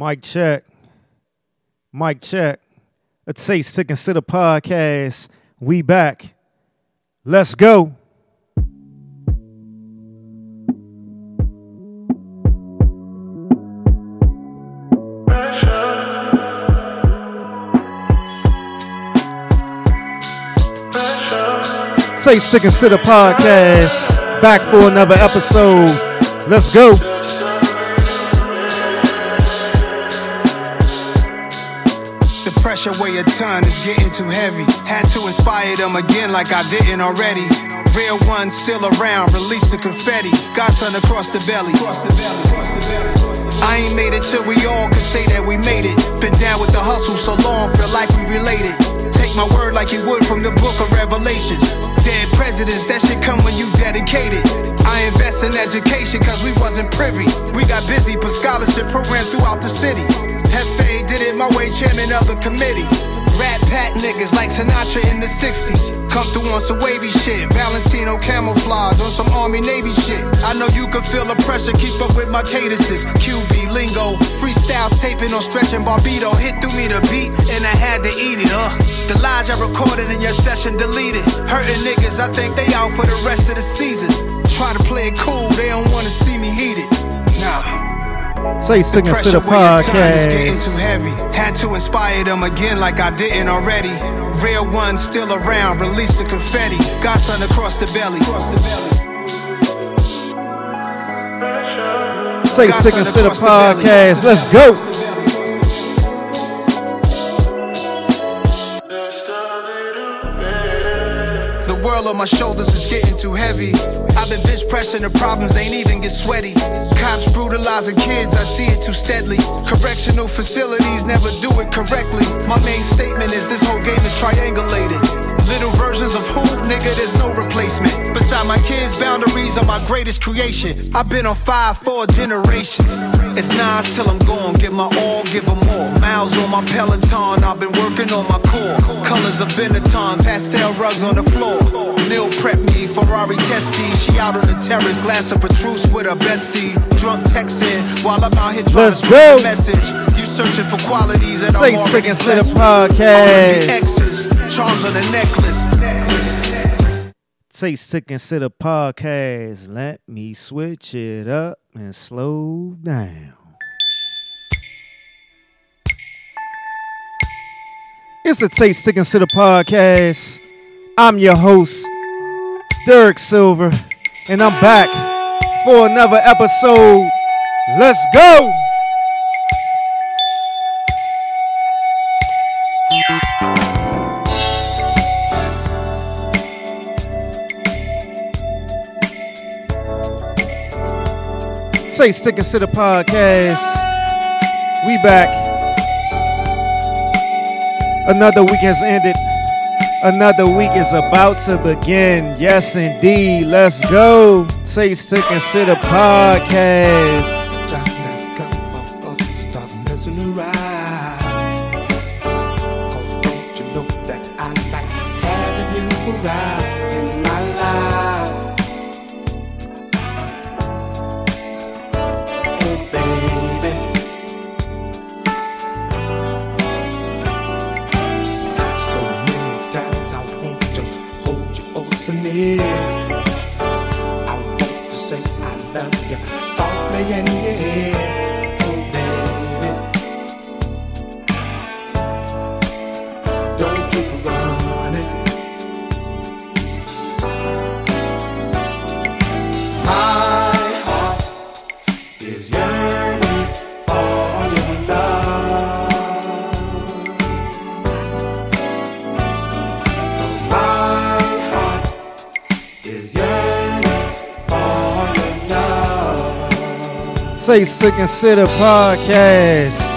Mic check. Mic check. Let's see stick a Taste to Consider podcast. We back. Let's go. Taste to Consider podcast. Back for another episode. Let's go. Pressure weigh a ton is getting too heavy. Had to inspire them again like I didn't already. Real ones still around, release the confetti. Got Godson across the belly. I ain't made it till we all can say that we made it. Been down with the hustle so long, feel like we related. Take my word like you would from the book of Revelations. Dead presidents, that shit come when you dedicated. I invest in education cause we wasn't privy. We got busy, put scholarship programs throughout the city. Hefe did my way, chairman of the committee. Rat pat niggas like Sinatra in the 60s. Come through on some wavy shit. Valentino camouflage on some Army Navy shit. I know you can feel the pressure, keep up with my cadences. QB lingo, freestyles taping on stretching Barbito. Hit through me the beat, and I had to eat it, uh. The lies I recorded in your session deleted. Hurting niggas, I think they out for the rest of the season. Try to play it cool, they don't wanna see me heated. Nah. Taste to Consider Pressure weighing time is getting too podcast. heavy. Had to inspire them again like I didn't already. Real ones still around, release the confetti. Godson across the belly. Taste to Consider podcast. Let's go. World on my shoulders is getting too heavy. I've been bitch pressing the problems ain't even get sweaty. Cops brutalizing kids, I see it too steadily. Correctional facilities never do it correctly. My main statement is this whole game is triangulated. Little versions of who, nigga, there's no replacement. Beside my kids' boundaries are my greatest creation. I've been on five, four generations. It's nines till I'm gone, give my all, give 'em more. Miles on my Peloton, I've been working on my core. Colors of Benetton, pastel rugs on the floor. Meal prep me, Ferrari testy. She out on the terrace, glass of Petrus with her bestie. Drunk texting while I'm out here trying Let's to spread go. the message. You searching for qualities that I'm already blessed with. podcast. Charms on the necklace. To Consider podcast. Let me switch it up and slow down. It's a Taste to Consider podcast. I'm your host, Derek Silver, and I'm back for another episode. Let's go! Taste sticking to Consider podcast. We back. Another week has ended. Another week is about to begin. Yes, indeed. Let's go. Taste sticking to Consider podcast. Love. Sick to Consider podcast.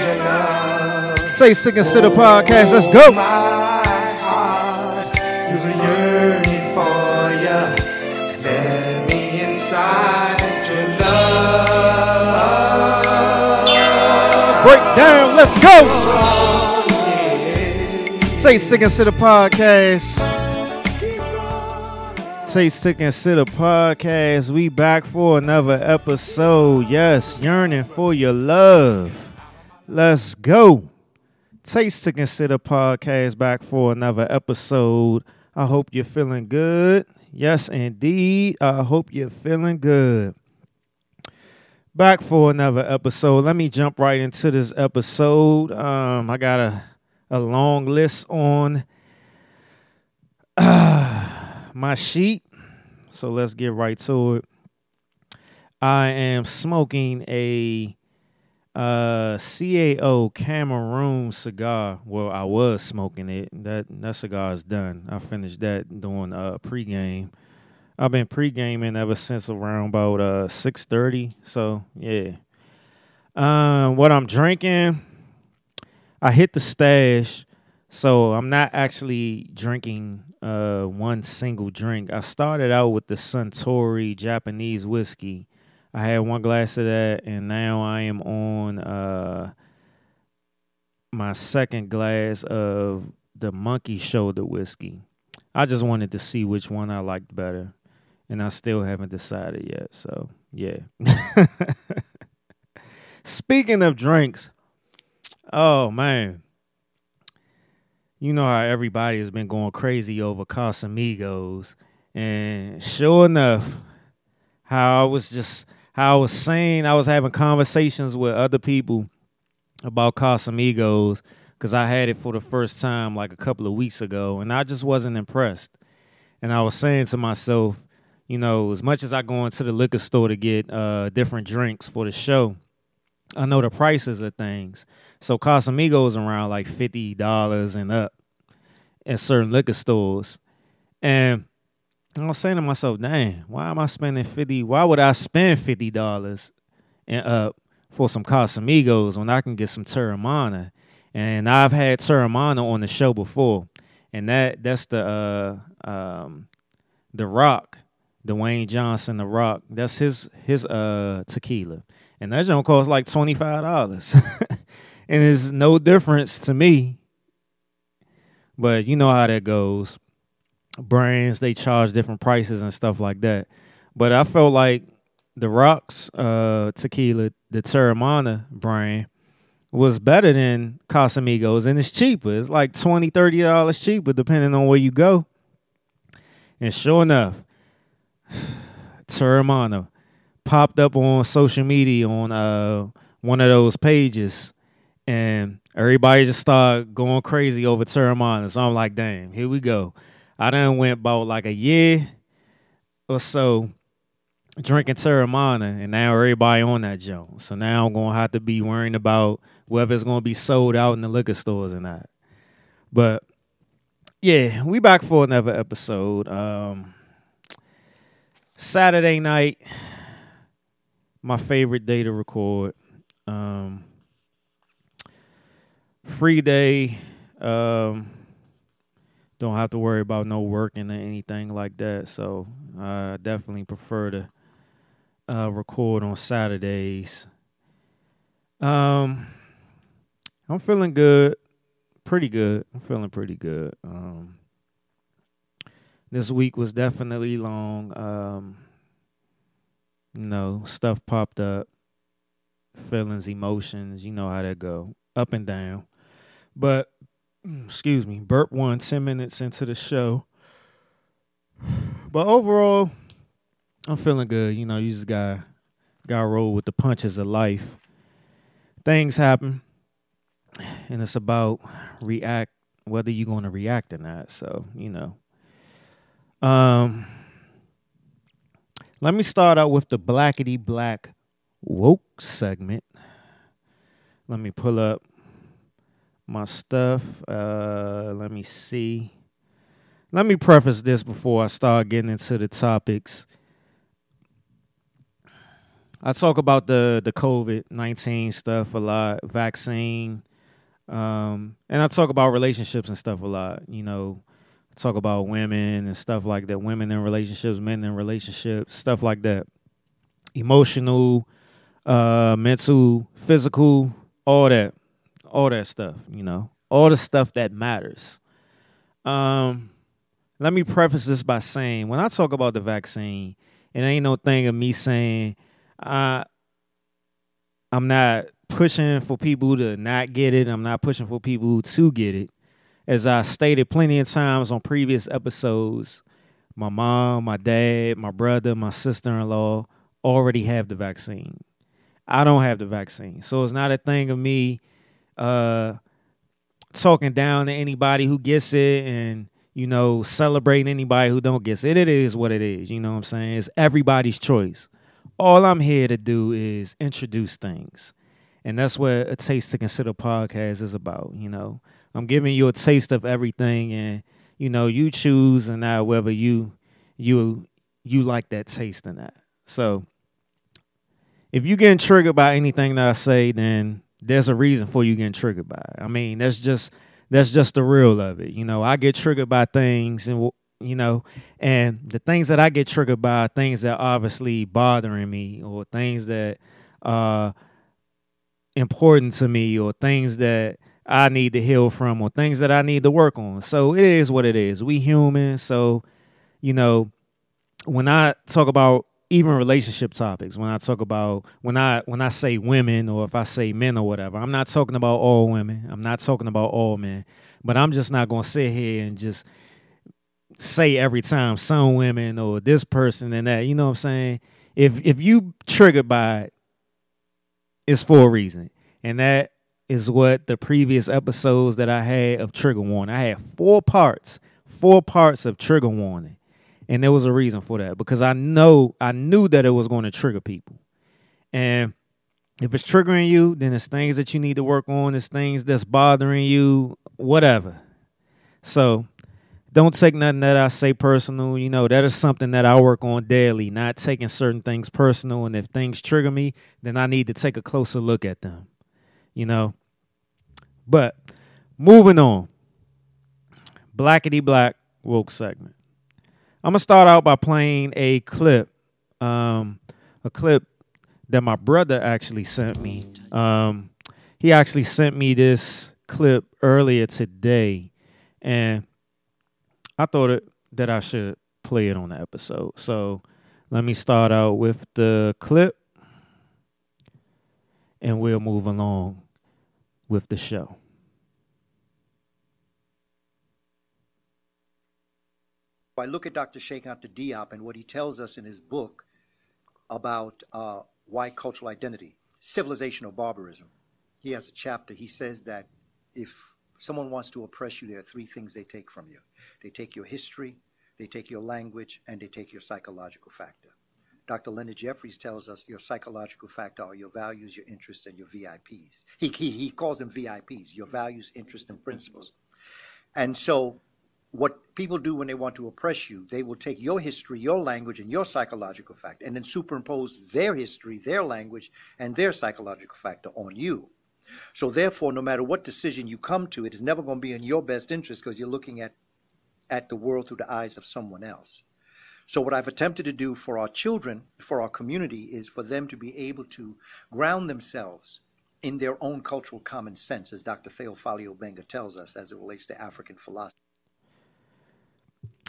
Your love. Say Stick and Sit podcast. Let's go. Let's go. Say Stick and Sit podcast. Say Stick and Sit podcast. We back for another episode. Yes, yearning for your love. Let's go. Taste and Sit podcast back for another episode. I hope you're feeling good. Yes, indeed. I hope you're feeling good. Back for another episode. Let me jump right into this episode. Um, I got a, a long list on uh, my sheet. So let's get right to it. I am smoking a uh CAO Cameroon cigar. Well, I was smoking it. That that cigar is done. I finished that doing uh pregame. I've been pre-gaming ever since around about uh six thirty. So yeah. Um, what I'm drinking, I hit the stash, so I'm not actually drinking uh one single drink. I started out with the Suntory Japanese whiskey. I had one glass of that, and now I am on uh my second glass of the Monkey Shoulder whiskey. I just wanted to see which one I liked better, and I still haven't decided yet. So yeah. Speaking of drinks, oh man, you know how everybody has been going crazy over Casamigos, and sure enough, how I was just how I was saying I was having conversations with other people about Casamigos because I had it for the first time like a couple of weeks ago, and I just wasn't impressed. And I was saying to myself, you know, as much as I go into the liquor store to get uh, different drinks for the show, I know the prices of things. So Casamigos around like fifty dollars and up at certain liquor stores, and I was saying to myself, "Dang, why am I spending fifty? Why would I spend fifty dollars and up for some Casamigos when I can get some Teremana?" And I've had Teremana on the show before, and that that's the uh, um, the Rock, Dwayne Johnson, the Rock. That's his his uh tequila, and that don't cost like twenty five dollars, and it's no difference to me. But you know how that goes. Brands they charge different prices and stuff like that. But I felt like the Rocks uh, tequila, the Teremana brand, was better than Casamigos, and it's cheaper. It's like 20 dollars cheaper depending on where you go. And sure enough, Teremana popped up on social media on uh, one of those pages, and everybody just started going crazy over Teremana. So I'm like, damn, here we go. I done went about like a year or so drinking Teremana, and now everybody on that joint. So now I'm gonna have to be worrying about whether it's gonna be sold out in the liquor stores or not. But yeah, we back for another episode. Um, Saturday night, my favorite day to record. Um, free day. Um, don't have to worry about no working or anything like that. So I definitely prefer to uh, record on Saturdays. Um, I'm feeling good, pretty good. I'm feeling pretty good. Um, this week was definitely long. Um, you know, stuff popped up, feelings, emotions. You know how that go, up and down. But excuse me, burp one 10 minutes into the show. But overall, I'm feeling good. You know, you just got got roll with the punches of life. Things happen, and it's about react whether you're going to react or not. So you know, um, Let me start out with the blackety black woke segment. Let me pull up my stuff. Uh, let me see. Let me preface this before I start getting into the topics. I talk about the the COVID nineteen stuff a lot, vaccine, um, and I talk about relationships and stuff a lot. You know, talk about women and stuff like that, women in relationships, men in relationships, stuff like that. Emotional, uh, mental, physical, all that, all that stuff. You know, all the stuff that matters. Um, let me preface this by saying, when I talk about the vaccine, it ain't no thing of me saying I I'm not pushing for people to not get it. I'm not pushing for people to get it. As I stated plenty of times on previous episodes, my mom, my dad, my brother, my sister-in-law already have the vaccine. I don't have the vaccine. So it's not a thing of me uh, talking down to anybody who gets it and you know celebrating anybody who don't get it. It is what it is. You know what I'm saying? It's everybody's choice all I'm here to do is introduce things. And that's what a Taste to Consider podcast is about. You know, I'm giving you a taste of everything, and you know, you choose, and now whether you you you like that taste in that. So, if you getting triggered by anything that I say, then there's a reason for you getting triggered by it. I mean, that's just that's just the real of it. You know, I get triggered by things, and you know and the things that i get triggered by things that obviously bothering me or things that are important to me or things that i need to heal from or things that i need to work on so it is what it is we human so you know when i talk about even relationship topics when i talk about when i when i say women or if i say men or whatever i'm not talking about all women i'm not talking about all men but i'm just not to sit here and just say every time some women or this person and that. You know what I'm saying? If if you triggered by it, it's for a reason. And that is what the previous episodes that I had of trigger warning. I had four parts, four parts of trigger warning. And there was a reason for that because I know I knew that it was going to trigger people. And if it's triggering you, then it's things that you need to work on, it's things that's bothering you, whatever. So don't take nothing that I say personal. You know, that is something that I work on daily, not taking certain things personal. And if things trigger me, then I need to take a closer look at them. You know? But moving on. Blackety black woke segment. I'm gonna start out by playing a clip. Um, a clip that my brother actually sent me. Um, he actually sent me this clip earlier today. And I thought it, that I should play it on the episode. So let me start out with the clip and we'll move along with the show. I look at Dr. Cheikh Anta Diop and what he tells us in his book about uh, white cultural identity, civilization or barbarism. He has a chapter. He says that if someone wants to oppress you, there are three things they take from you they take your history, they take your language, and they take your psychological factor. Dr. Leonard Jeffries tells us your psychological factor are your values, your interests, and your VIPs. He, he, he calls them VIPs, your values, interests, and principles. And so, what people do when they want to oppress you, they will take your history, your language, and your psychological factor, and then superimpose their history, their language, and their psychological factor on you. So therefore, no matter what decision you come to, it is never going to be in your best interest because you're looking at, at the world through the eyes of someone else. So what I've attempted to do for our children, for our community, is for them to be able to ground themselves in their own cultural common sense, as Dr. Theophile Obenga tells us, as it relates to African philosophy.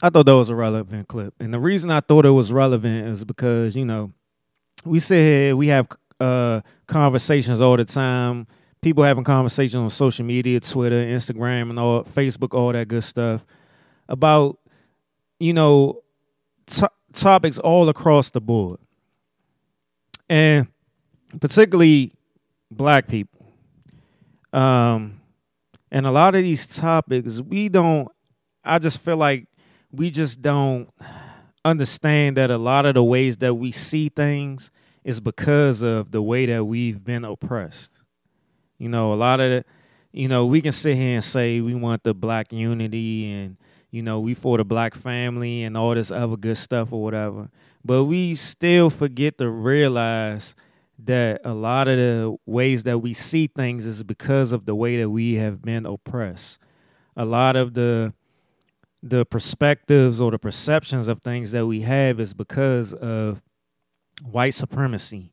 I thought that was a relevant clip, and the reason I thought it was relevant is because you know we sit here, we have uh, conversations all the time people having conversations on social media, Twitter, Instagram, and all Facebook, all that good stuff about you know topics all across the board, and particularly black people. Um, and a lot of these topics, we don't. I just feel like we just don't understand that a lot of the ways that we see things is because of the way that we've been oppressed. You know, a lot of the, you know, we can sit here and say we want the black unity and you know, we for the black family and all this other good stuff or whatever. But we still forget to realize that a lot of the ways that we see things is because of the way that we have been oppressed. A lot of the the perspectives or the perceptions of things that we have is because of white supremacy.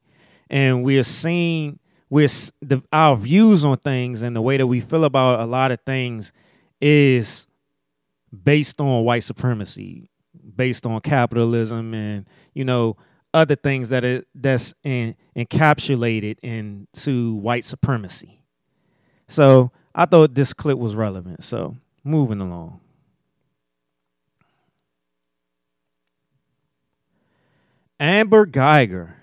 And we're seeing we're the, our views on things and the way that we feel about a lot of things is based on white supremacy, based on capitalism and you know other things that are that's in, encapsulated into white supremacy. So I thought this clip was relevant. So moving along. Amber Geiger.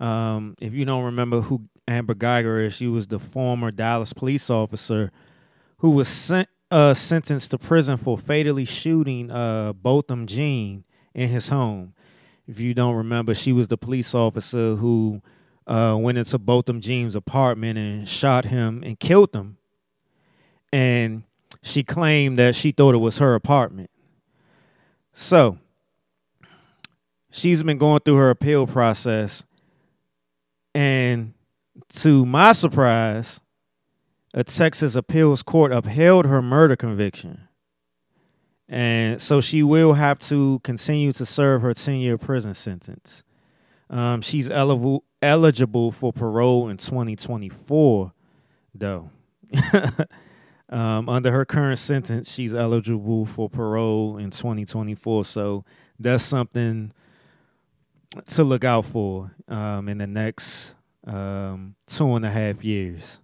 Um, if you don't remember who Amber Geiger is, she was the former Dallas police officer who was sent uh, sentenced to prison for fatally shooting uh, Botham Jean in his home. If you don't remember, she was the police officer who uh, went into Botham Jean's apartment and shot him and killed him. And she claimed that she thought it was her apartment. So she's been going through her appeal process. And to my surprise, a Texas appeals court upheld her murder conviction. And so she will have to continue to serve her 10 year prison sentence. Um, she's eligible, eligible for parole in 2024, though. um, under her current sentence, she's eligible for parole in 2024. So that's something to look out for um, in the next um, two and a half years.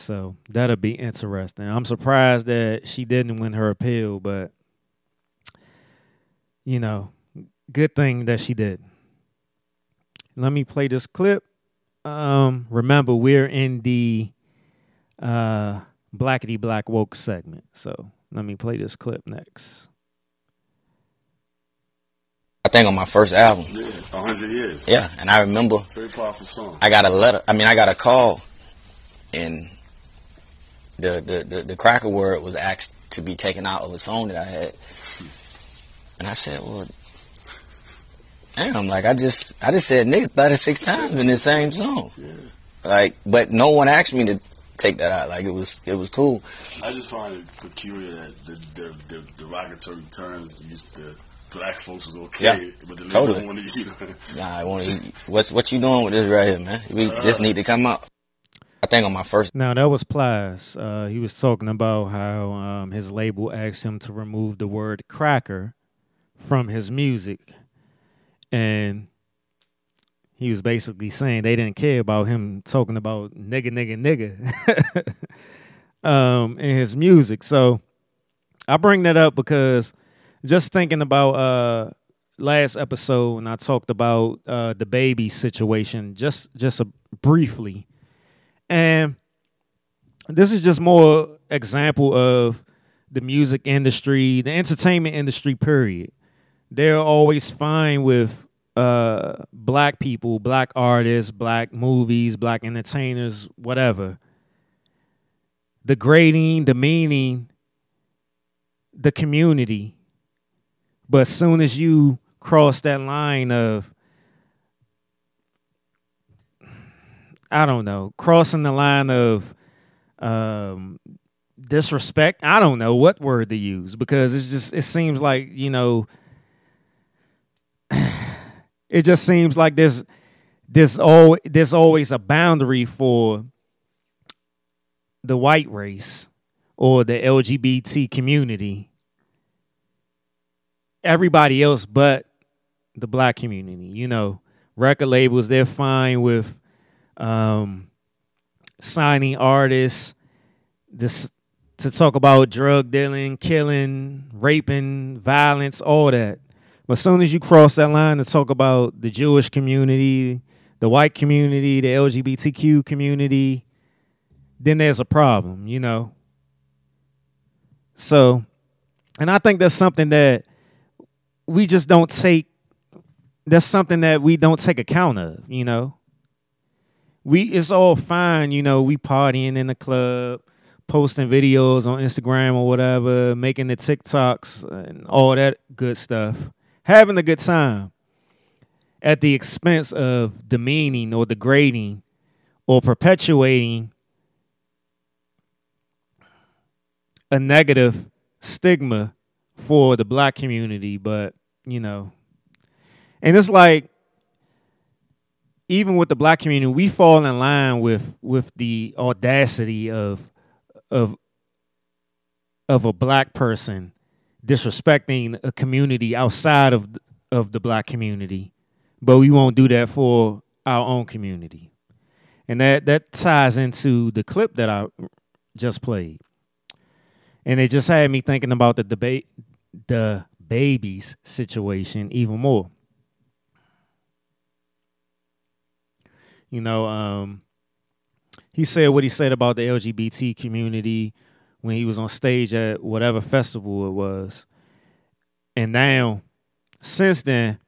So that'll be interesting. I'm surprised that she didn't win her appeal, but you know, good thing that she did. Let me play this clip. Um, remember, we're in the uh, blackety black woke segment. So let me play this clip next. I think on my first album. Yeah, 100 years. Yeah, and I remember. Very powerful song. I got a letter. I mean, I got a call, and the the the, the cracker word was asked to be taken out of a song that I had, and I said, well. Damn, like I just, I just said nigga 36 times in the same song. Yeah. Like, but no one asked me to take that out. Like it was, it was cool. I just find it peculiar that the the, the derogatory terms used to black folks was okay, Yeah, but the totally. don't want to, you know. Nah, I want to. What's what you doing with this right here, man? We uh, just need to come out. I think on my first Now that was Plies. Uh, he was talking about how um, his label asked him to remove the word cracker from his music, and he was basically saying they didn't care about him talking about nigga, nigga, nigga um, in his music. So I bring that up because just thinking about uh, last episode, and I talked about uh, DaBaby situation just just a, briefly. And this is just more example of the music industry, the entertainment industry, period. They're always fine with uh, black people, black artists, black movies, black entertainers, whatever. Degrading, demeaning the community. But as soon as you cross that line of I don't know, crossing the line of um, disrespect. I don't know what word to use because it's just it seems like you know, it just seems like there's there's all there's always a boundary for the white race or the LGBT community. Everybody else but the black community, you know, record labels they're fine with um, signing artists this to talk about drug dealing, killing, raping, violence, all that. But as soon as you cross that line to talk about the Jewish community, the white community, the LGBTQ community, then there's a problem, you know. So, and I think that's something that we just don't take that's something that we don't take account of, you know. We it's all fine, you know, we partying in the club, posting videos on Instagram or whatever, making the TikToks and all that good stuff. Having a good time at the expense of demeaning or degrading or perpetuating a negative stigma for the black community, but you know, and it's like even with the black community, we fall in line with with the audacity of of of a black person disrespecting a community outside of of the black community, but we won't do that for our own community, and that that ties into the clip that I just played, and it just had me thinking about the debate, the babies situation even more. You know, um, he said what he said about the LGBT community when he was on stage at whatever festival it was. And now, since then,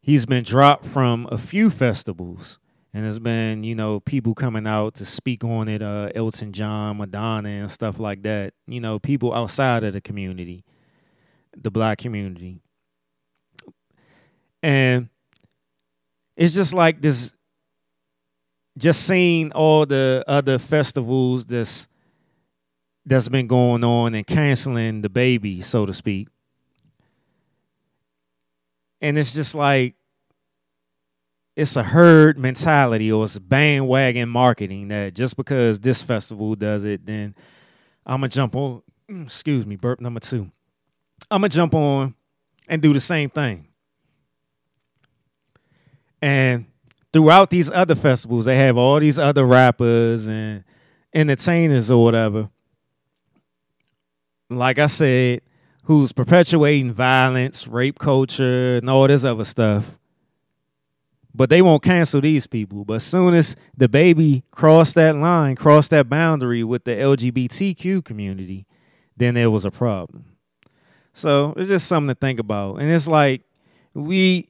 he's been dropped from a few festivals. And there's been, you know, people coming out to speak on it, uh, Elton John, Madonna, and stuff like that. You know, people outside of the community, the black community. And it's just like this just seeing all the other festivals that's that's been going on and canceling DaBaby, so to speak. And it's just like it's a herd mentality or it's bandwagon marketing that just because this festival does it, then I'm gonna jump on. Mm, excuse me, burp number two. I'm gonna jump on and do the same thing. And throughout these other festivals, they have all these other rappers and entertainers or whatever. Like I said, who's perpetuating violence, rape culture, and all this other stuff. But they won't cancel these people. But as soon as DaBaby crossed that line, crossed that boundary with the LGBTQ community, then there was a problem. So it's just something to think about. And it's like we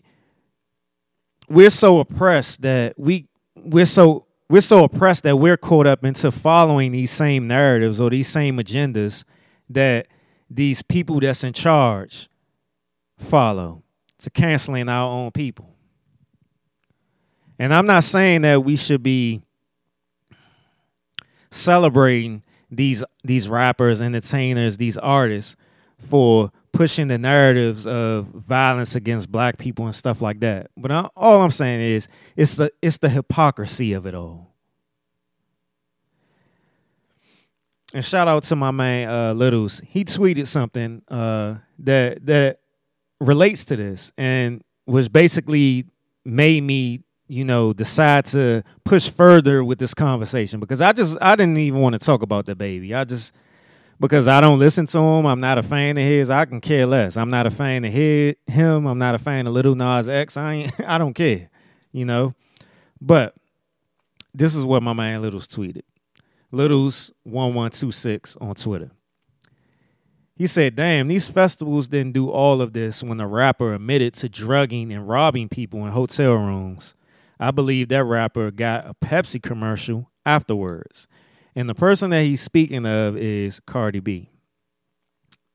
we're so oppressed that we we're so we're so oppressed that we're caught up into following these same narratives or these same agendas that these people that's in charge follow to canceling our own people. And I'm not saying that we should be celebrating these these rappers, entertainers, these artists for pushing the narratives of violence against black people and stuff like that. But I, all I'm saying is it's the it's the hypocrisy of it all. And shout out to my man uh, Littles. He tweeted something uh, that that relates to this and was basically made me you know decide to push further with this conversation because I just I didn't even want to talk about DaBaby. I just because I don't listen to him. I'm not a fan of his. I can care less. I'm not a fan of his, him. I'm not a fan of Lil Nas X. I ain't, I don't care, you know. But this is what my man Littles tweeted. Littles one one two six on Twitter. He said, "Damn, these festivals didn't do all of this when the rapper admitted to drugging and robbing people in hotel rooms. I believe that rapper got a Pepsi commercial afterwards." And the person that he's speaking of is Cardi B.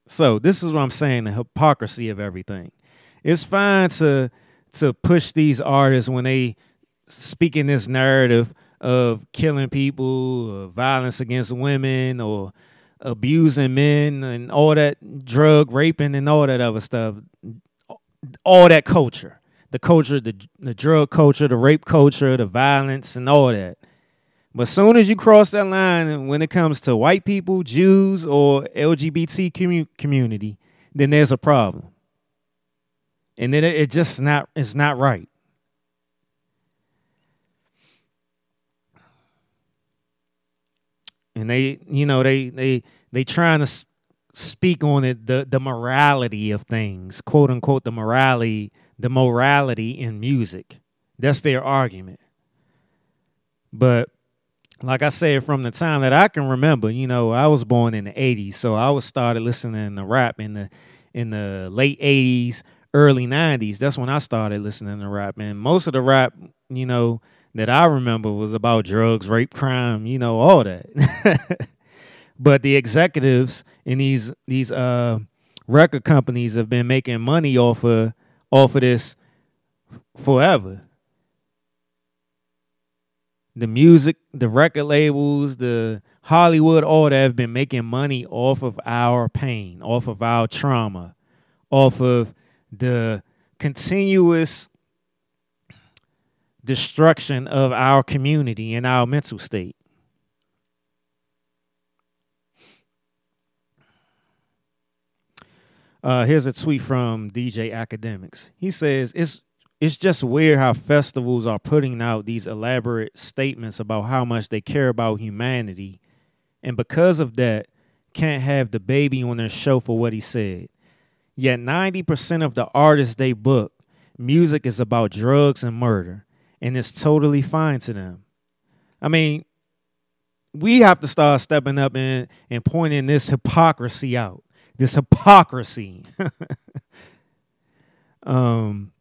So this is what I'm saying, the hypocrisy of everything. It's fine to to push these artists when they speak in this narrative of killing people, or violence against women, or abusing men and all that drug raping and all that other stuff. All that culture. The culture, the the drug culture, the rape culture, the violence and all that. But soon as you cross that line, when it comes to white people, Jews, or LGBT commu- community, then there's a problem, and then it, it just not it's not right. And they, you know, they they they trying to speak on it the the morality of things, quote unquote, the morality the morality in music. That's their argument. But like I said, from the time that I can remember, you know, I was born in the '80s, so I was started listening to rap in the in the late '80s, early 90s. That's when I started listening to rap. And most of the rap, you know, that I remember was about drugs, rape, crime, you know, all that. but the executives in these these uh record companies have been making money off of off of this forever. The music, the record labels, the Hollywood, all that have been making money off of our pain, off of our trauma, off of the continuous destruction of our community and our mental state. Uh, here's a tweet from DJ Akademiks. He says it's it's just weird how festivals are putting out these elaborate statements about how much they care about humanity, and because of that, can't have DaBaby on their show for what he said. Yet 90% of the artists they book, music is about drugs and murder, and it's totally fine to them. I mean, we have to start stepping up and, and pointing this hypocrisy out this hypocrisy. um,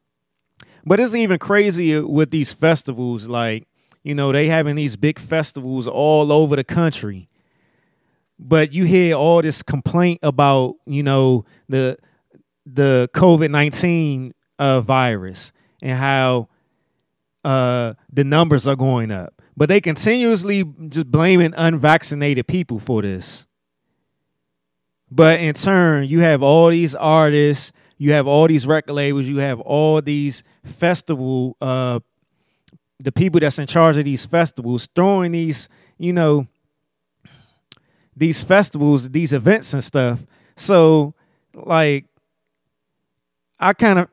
but it's even crazier with these festivals. Like, you know, they having these big festivals all over the country. But you hear all this complaint about, you know, the the COVID nineteen uh, virus and how uh, the numbers are going up. But they continuously just blaming unvaccinated people for this. But in turn, you have all these artists, you have all these record labels, you have all these festival, uh, the people that's in charge of these festivals throwing these, you know, these festivals, these events and stuff. So, like, I kind of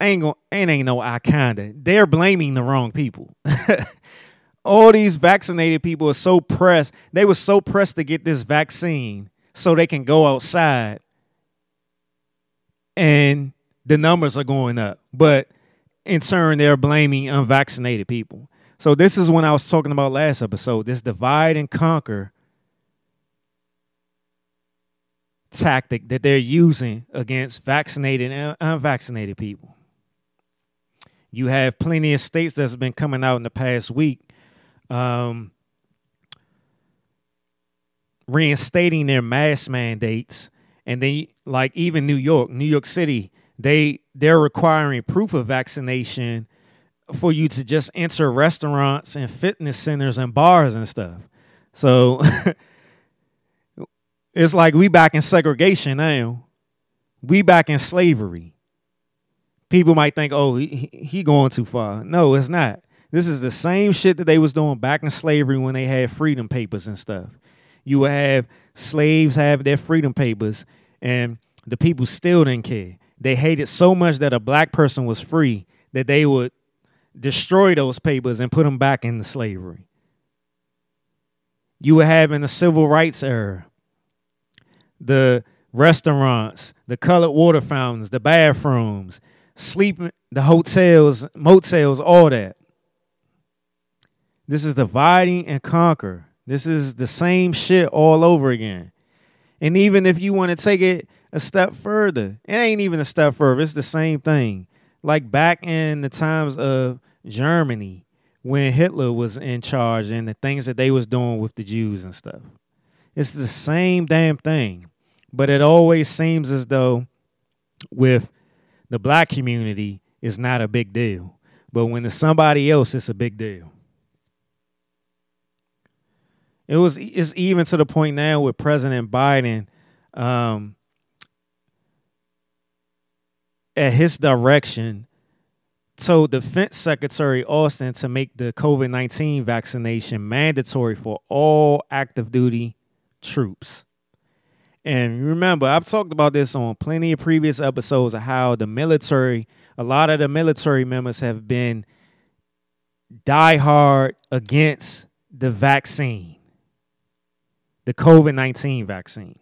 ain't going ain't ain't no I kinda. They're blaming the wrong people. all these vaccinated people are so pressed. They were so pressed to get this vaccine so they can go outside and the numbers are going up. But in turn, they're blaming unvaccinated people. So this is when I was talking about last episode, this divide and conquer tactic that they're using against vaccinated and unvaccinated people. You have plenty of states that's been coming out in the past week um, reinstating their mask mandates and then like even New York, New York City, they they're requiring proof of vaccination for you to just enter restaurants and fitness centers and bars and stuff. So it's like we back in segregation now. We back in slavery. People might think, "Oh, he, he going too far." No, it's not. This is the same shit that they was doing back in slavery when they had freedom papers and stuff you would have slaves have their freedom papers, and the people still didn't care. They hated so much that a black person was free that they would destroy those papers and put them back into slavery. You have in the civil rights era the restaurants, the colored water fountains, the bathrooms, sleeping, the hotels, motels, all that. This is dividing and conquer. This is the same shit all over again. And even if you want to take it a step further, it ain't even a step further. It's the same thing. Like back in the times of Germany when Hitler was in charge and the things that they was doing with the Jews and stuff. It's the same damn thing. But it always seems as though with the black community it's not a big deal. But when it's somebody else, it's a big deal. It was it's even to the point now with President Biden, um, at his direction, told Defense Secretary Austin to make the COVID nineteen vaccination mandatory for all active duty troops. And remember, I've talked about this on plenty of previous episodes of how the military, a lot of the military members have been diehard against the vaccine the COVID 19 vaccine.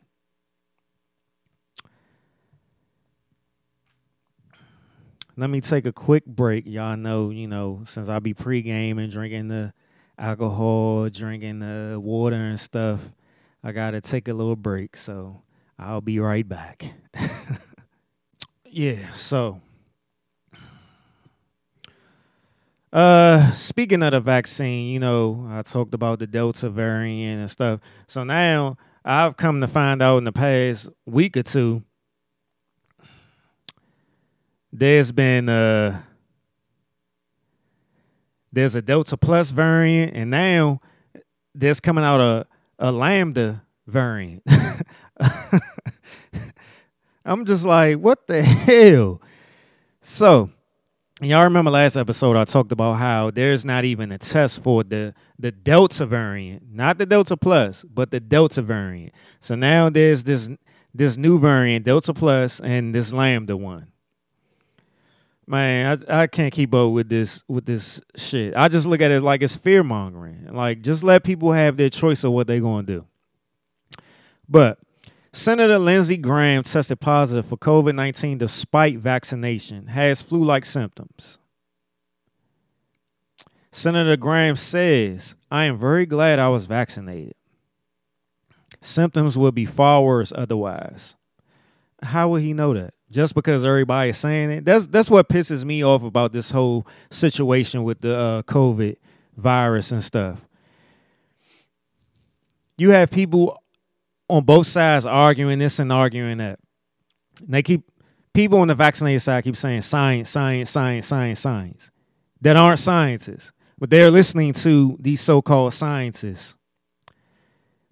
Let me take a quick break. Y'all know, you know, since I'll be pre-game and drinking the alcohol, drinking the water and stuff, I got to take a little break. So I'll be right back. yeah, so uh speaking of the vaccine, you know, I talked about the Delta variant and stuff. So now I've come to find out in the past week or two there's been uh there's a Delta Plus variant and now there's coming out a a Lambda variant. I'm just like, what the hell? So, y'all remember last episode I talked about how there's not even a test for the the Delta variant, not the Delta Plus, but the Delta variant. So now there's this this new variant, Delta Plus, and this Lambda one. Man, I, I can't keep up with this with this shit. I just look at it like it's fear mongering. Like just let people have their choice of what they're gonna do. But Senator Lindsey Graham tested positive for COVID 19 despite vaccination, has flu like symptoms. Senator Graham says, I am very glad I was vaccinated. Symptoms would be far worse otherwise. How would he know that? Just because everybody is saying it? That's that's what pisses me off about this whole situation with the uh, COVID virus and stuff. You have people on both sides arguing this and arguing that. And they keep people on the vaccinated side keep saying science, science, science, science, science that aren't scientists, but they're listening to these so-called scientists.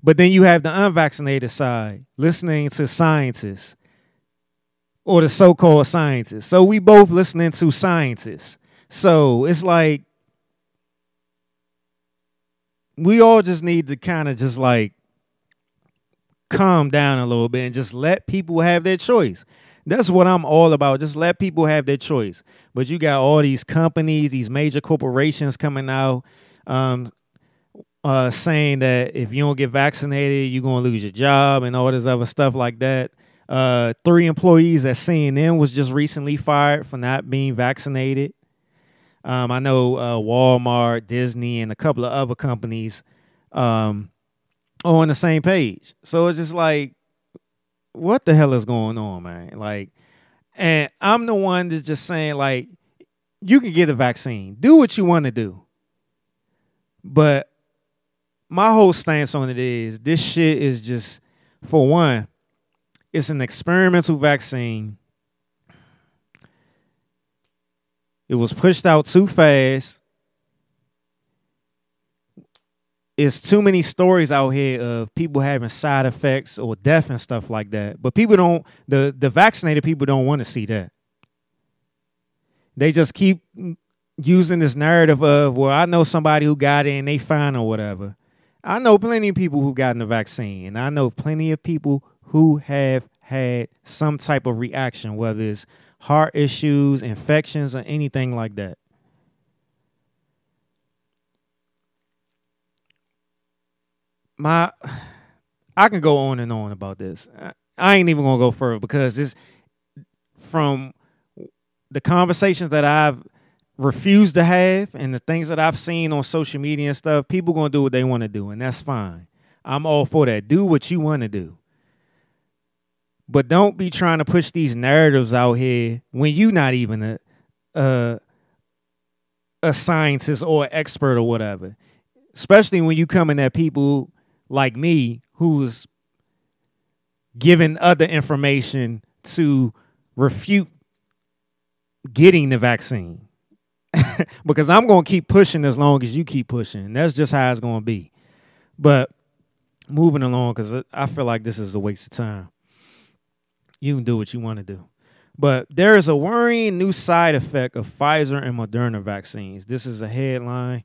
But then you have the unvaccinated side listening to scientists or the so-called scientists. So we both listening to scientists. So it's like we all just need to kind of just like calm down a little bit and just let people have their choice. That's what I'm all about. Just let people have their choice. But you got all these companies, these major corporations coming out um, uh, saying that if you don't get vaccinated, you're going to lose your job and all this other stuff like that. Uh, three employees at CNN was just recently fired for not being vaccinated. Um, I know uh, Walmart, Disney, and a couple of other companies um, on the same page. So it's just like, what the hell is going on, man? Like, and I'm the one that's just saying, like, you can get a vaccine, do what you want to do. But my whole stance on it is this shit is just, for one, it's an experimental vaccine. It was pushed out too fast it's too many stories out here of people having side effects or death and stuff like that. But people don't the the vaccinated people don't want to see that. They just keep using this narrative of well, I know somebody who got it and they fine or whatever. I know plenty of people who gotten the vaccine, and I know plenty of people who have had some type of reaction, whether it's heart issues, infections, or anything like that. My I can go on and on about this. I ain't even gonna go further because it's from the conversations that I've refused to have and the things that I've seen on social media and stuff. People gonna do what they want to do, and that's fine. I'm all for that. Do what you want to do. But don't be trying to push these narratives out here when you're not even a, a a scientist or expert or whatever. Especially when you coming at people like me who's given other information to refute getting the vaccine. because I'm going to keep pushing as long as you keep pushing. That's just how it's going to be. But moving along, because I feel like this is a waste of time. You can do what you want to do. But there is a worrying new side effect of Pfizer and Moderna vaccines. This is a headline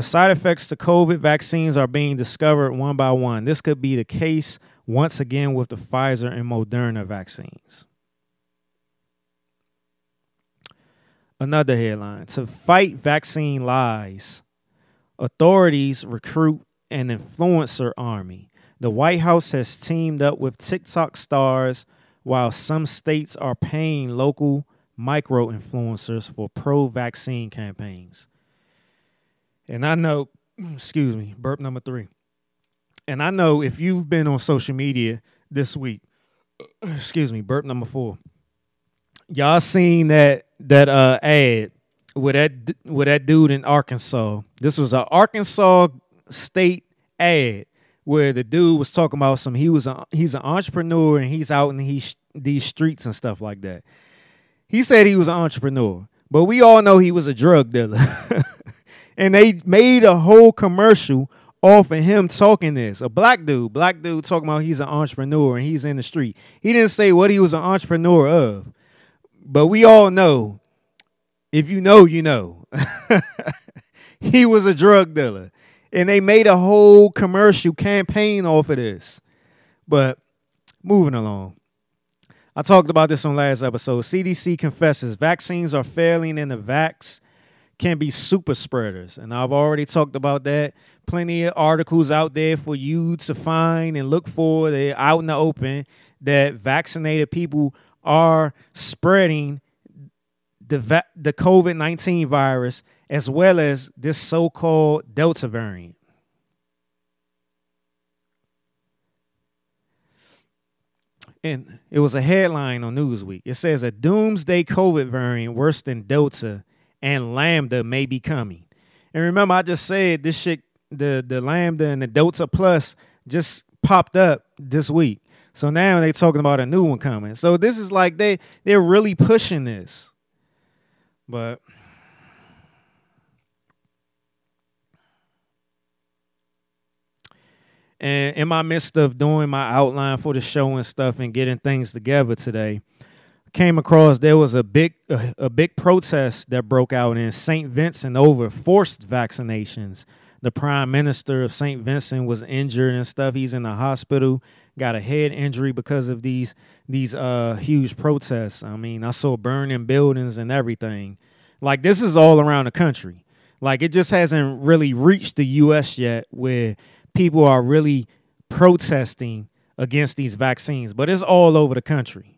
side effects to COVID vaccines are being discovered one by one. This could be the case once again with the Pfizer and Moderna vaccines. Another headline To fight vaccine lies, authorities recruit an influencer army. The White House has teamed up with TikTok stars while some states are paying local micro influencers for pro vaccine campaigns. And I know, excuse me, burp number three. And I know if you've been on social media this week, excuse me, burp number four. y'all seen that that uh ad with that with that dude in Arkansas. This was an Arkansas state ad where the dude was talking about some he was a he's an entrepreneur and he's out in these these streets and stuff like that. He said he was an entrepreneur, but we all know he was a drug dealer. and they made a whole commercial off of him talking this. A black dude, black dude talking about he's an entrepreneur and he's in the street. He didn't say what he was an entrepreneur of. But we all know, if you know, you know. he was a drug dealer. And they made a whole commercial campaign off of this. But moving along. I talked about this on last episode. CDC confesses vaccines are failing in the vax can be super spreaders. And I've already talked about that. Plenty of articles out there for you to find and look for. They're out in the open that vaccinated people are spreading the va- the COVID nineteen virus as well as this so called Delta variant. And it was a headline on Newsweek. It says a doomsday COVID variant worse than Delta and Lambda may be coming. And remember, I just said this shit, the the Lambda and the Delta Plus just popped up this week. So now they're talking about a new one coming. So this is like they they're really pushing this. But and in my midst of doing my outline for the show and stuff and getting things together today, came across there was a big a, a big protest that broke out in St. Vincent over forced vaccinations. The prime minister of St. Vincent was injured and stuff. He's in the hospital got a head injury because of these these uh huge protests. I mean, I saw burning buildings and everything. Like this is all around the country. Like it just hasn't really reached the US yet where people are really protesting against these vaccines, but it's all over the country.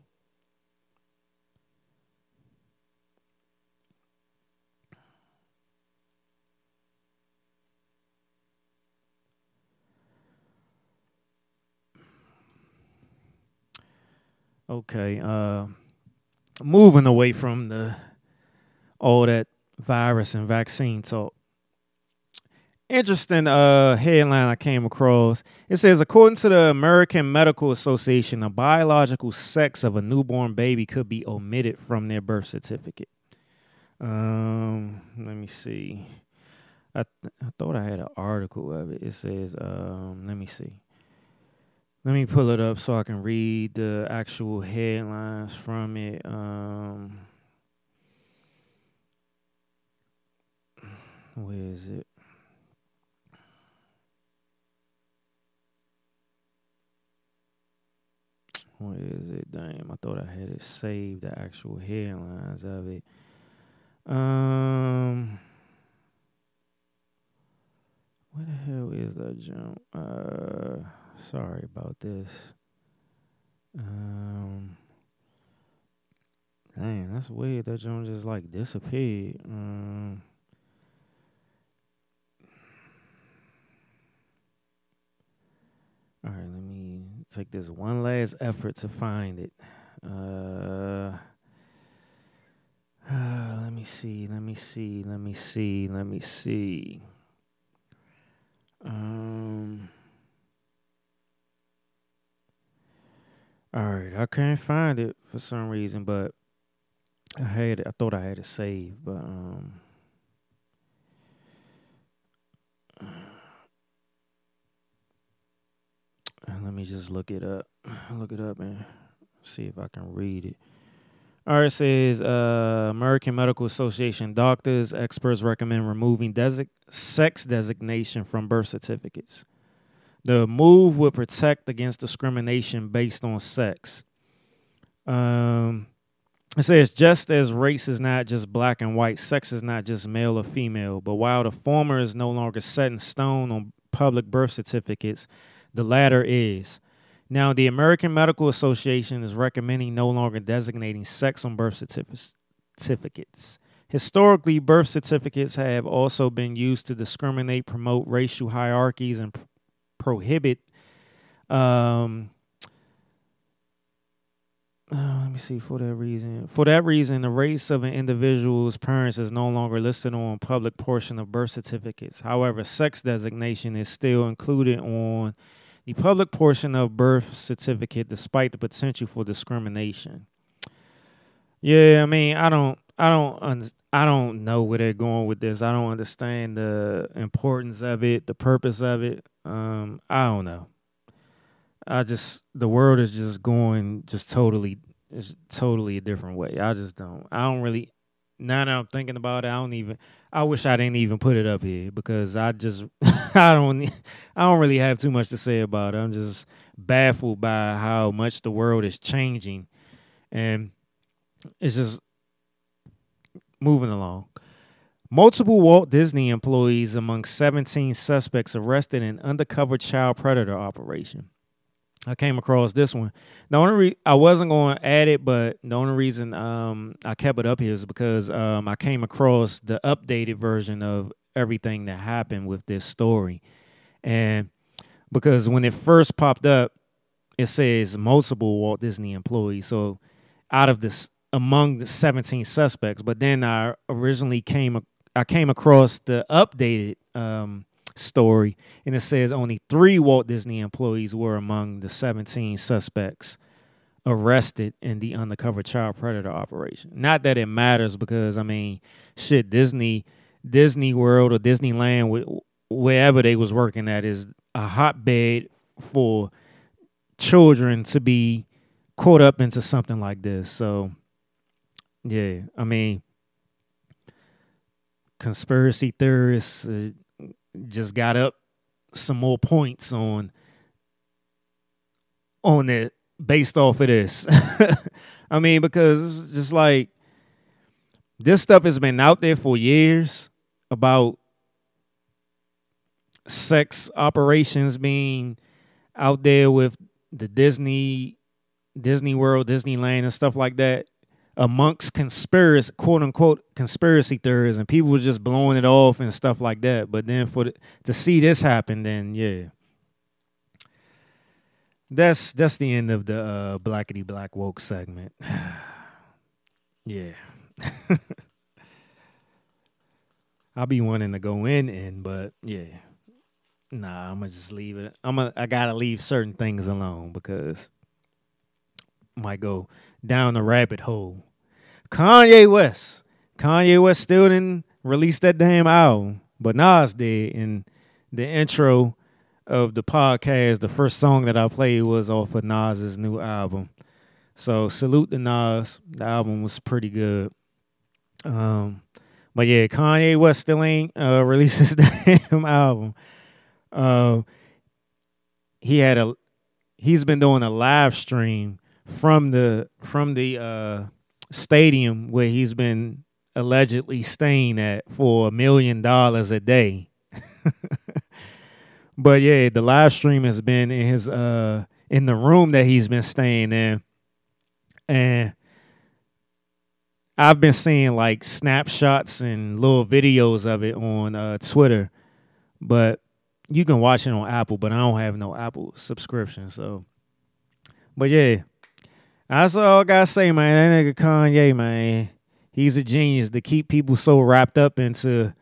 Okay. Uh, moving away from the all that virus and vaccine talk. Interesting uh, headline I came across. It says, according to the American Medical Association, the biological sex of a newborn baby could be omitted from their birth certificate. Um, let me see. I th- I thought I had an article of it. It says, um, let me see. Let me pull it up so I can read the actual headlines from it. Um, where is it? Where is it? Damn, I thought I had it saved, the actual headlines of it. Um, where the hell is that jump? Uh, Sorry about this. Um, dang, that's weird. That joint just like disappeared. Um, all right, let me take this one last effort to find it. Uh, uh, let me see. Let me see. Let me see. Let me see. Um. All right, I can't find it for some reason, but I had it. I thought I had it saved, but um. Let me just look it up. Look it up and see if I can read it. All right, says uh, American Medical Association doctors, experts recommend removing desi- sex designation from birth certificates. The move would protect against discrimination based on sex. Um, it says just as race is not just black and white, sex is not just male or female. But while the former is no longer set in stone on public birth certificates, the latter is. Now, the American Medical Association is recommending no longer designating sex on birth certificates. Historically, birth certificates have also been used to discriminate, promote racial hierarchies, and prohibit um, uh, let me see. For that reason, for that reason, the race of an individual's parents is no longer listed on public portion of birth certificates. However, sex designation is still included on the public portion of birth certificate, despite the potential for discrimination. Yeah, I mean, I don't, I don't, I don't know where they're going with this. I don't understand the importance of it, the purpose of it. Um, I don't know. I just the world is just going just totally it's totally a different way. I just don't. I don't really. Now that I'm thinking about it, I don't even. I wish I didn't even put it up here because I just I don't I don't really have too much to say about it. I'm just baffled by how much the world is changing, and it's just moving along. Multiple Walt Disney employees among 17 suspects arrested in undercover child predator operation. I came across this one. The only re- I wasn't going to add it, but the only reason um, I kept it up here is because um, I came across the updated version of everything that happened with this story, and because when it first popped up, it says multiple Walt Disney employees. So out of this, among the 17 suspects, but then I originally came I came across the updated um, story, and it says only three Walt Disney employees were among the 17 suspects arrested in the undercover child predator operation. Not that it matters because I mean, shit, Disney, Disney World or Disneyland, wherever they was working at, is a hotbed for children to be caught up into something like this. So, yeah, I mean, conspiracy theorists. Uh, just got up some more points on on it based off of this. I mean, because it's just like this stuff has been out there for years about sex operations being out there with the Disney Disney World, Disneyland and stuff like that amongst conspiracy, quote unquote, conspiracy theories, and people were just blowing it off and stuff like that. But then for the, to see this happen, then yeah, that's that's the end of the uh, blackety black woke segment. yeah. I'll be wanting to go in and but yeah. Nah, I'm gonna just leave it. I'm gonna I gotta leave certain things alone because might go down the rabbit hole. Kanye West. Kanye West still didn't release that damn album, but Nas did. And the intro of the podcast, the first song that I played was off of Nas's new album. So salute to Nas. The album was pretty good. Um, but yeah, Kanye West still ain't uh, released his damn album. Uh, he had a he's been doing a live stream from the from the uh stadium where he's been allegedly staying at for a million dollars a day. but yeah, the live stream has been in his uh in the room that he's been staying in. And I've been seeing like snapshots and little videos of it on uh, Twitter, but you can watch it on Apple, but I don't have no Apple subscription. So, but yeah, that's all I gotta say, man. That nigga Kanye, man, he's a genius to keep people so wrapped up into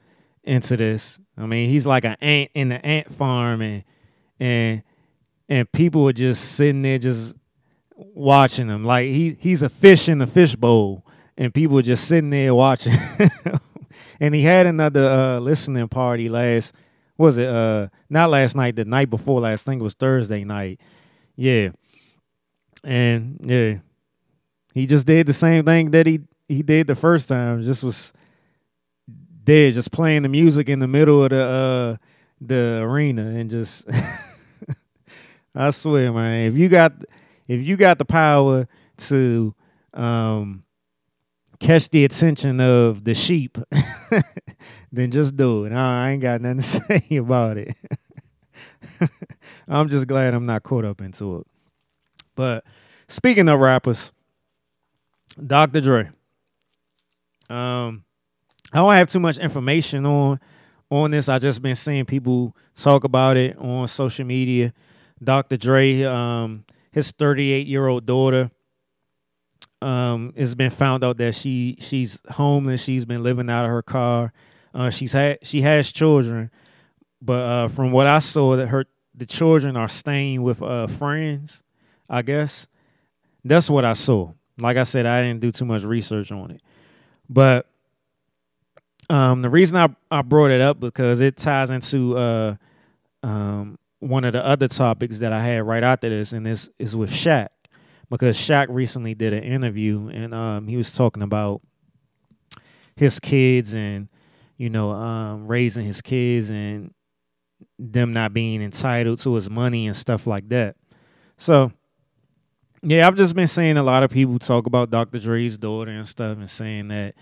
into this. I mean, he's like an ant in the ant farm, and and and people are just sitting there just watching him. Like he he's a fish in the fishbowl, and people are just sitting there watching. and he had another uh, listening party last was it uh not last night, the night before last. It was Thursday night. Yeah and yeah, he just did the same thing that he he did the first time. Just was dead, just playing the music in the middle of the uh the arena and just I swear, man, if you got if you got the power to um catch the attention of the sheep, then just do it. I ain't got nothing to say about it. I'm just glad I'm not caught up into it. But speaking of rappers, Dr. Dre. Um, I don't have too much information on on this. I just been seeing people talk about it on social media. Dr. Dre, um, his 38 year old daughter, um, it's been found out that she she's homeless. She's been living out of her car. Uh, she's had she has children, but uh, from what I saw, that her the children are staying with uh, friends. I guess that's what I saw. Like I said, I didn't do too much research on it, but um, the reason I, I brought it up because it ties into uh, um, one of the other topics that I had right after this, and this is with Shaq because Shaq recently did an interview and um, he was talking about his kids and you know um, raising his kids and them not being entitled to his money and stuff like that. So yeah, I've just been seeing a lot of people talk about Dr. Dre's daughter and stuff and saying that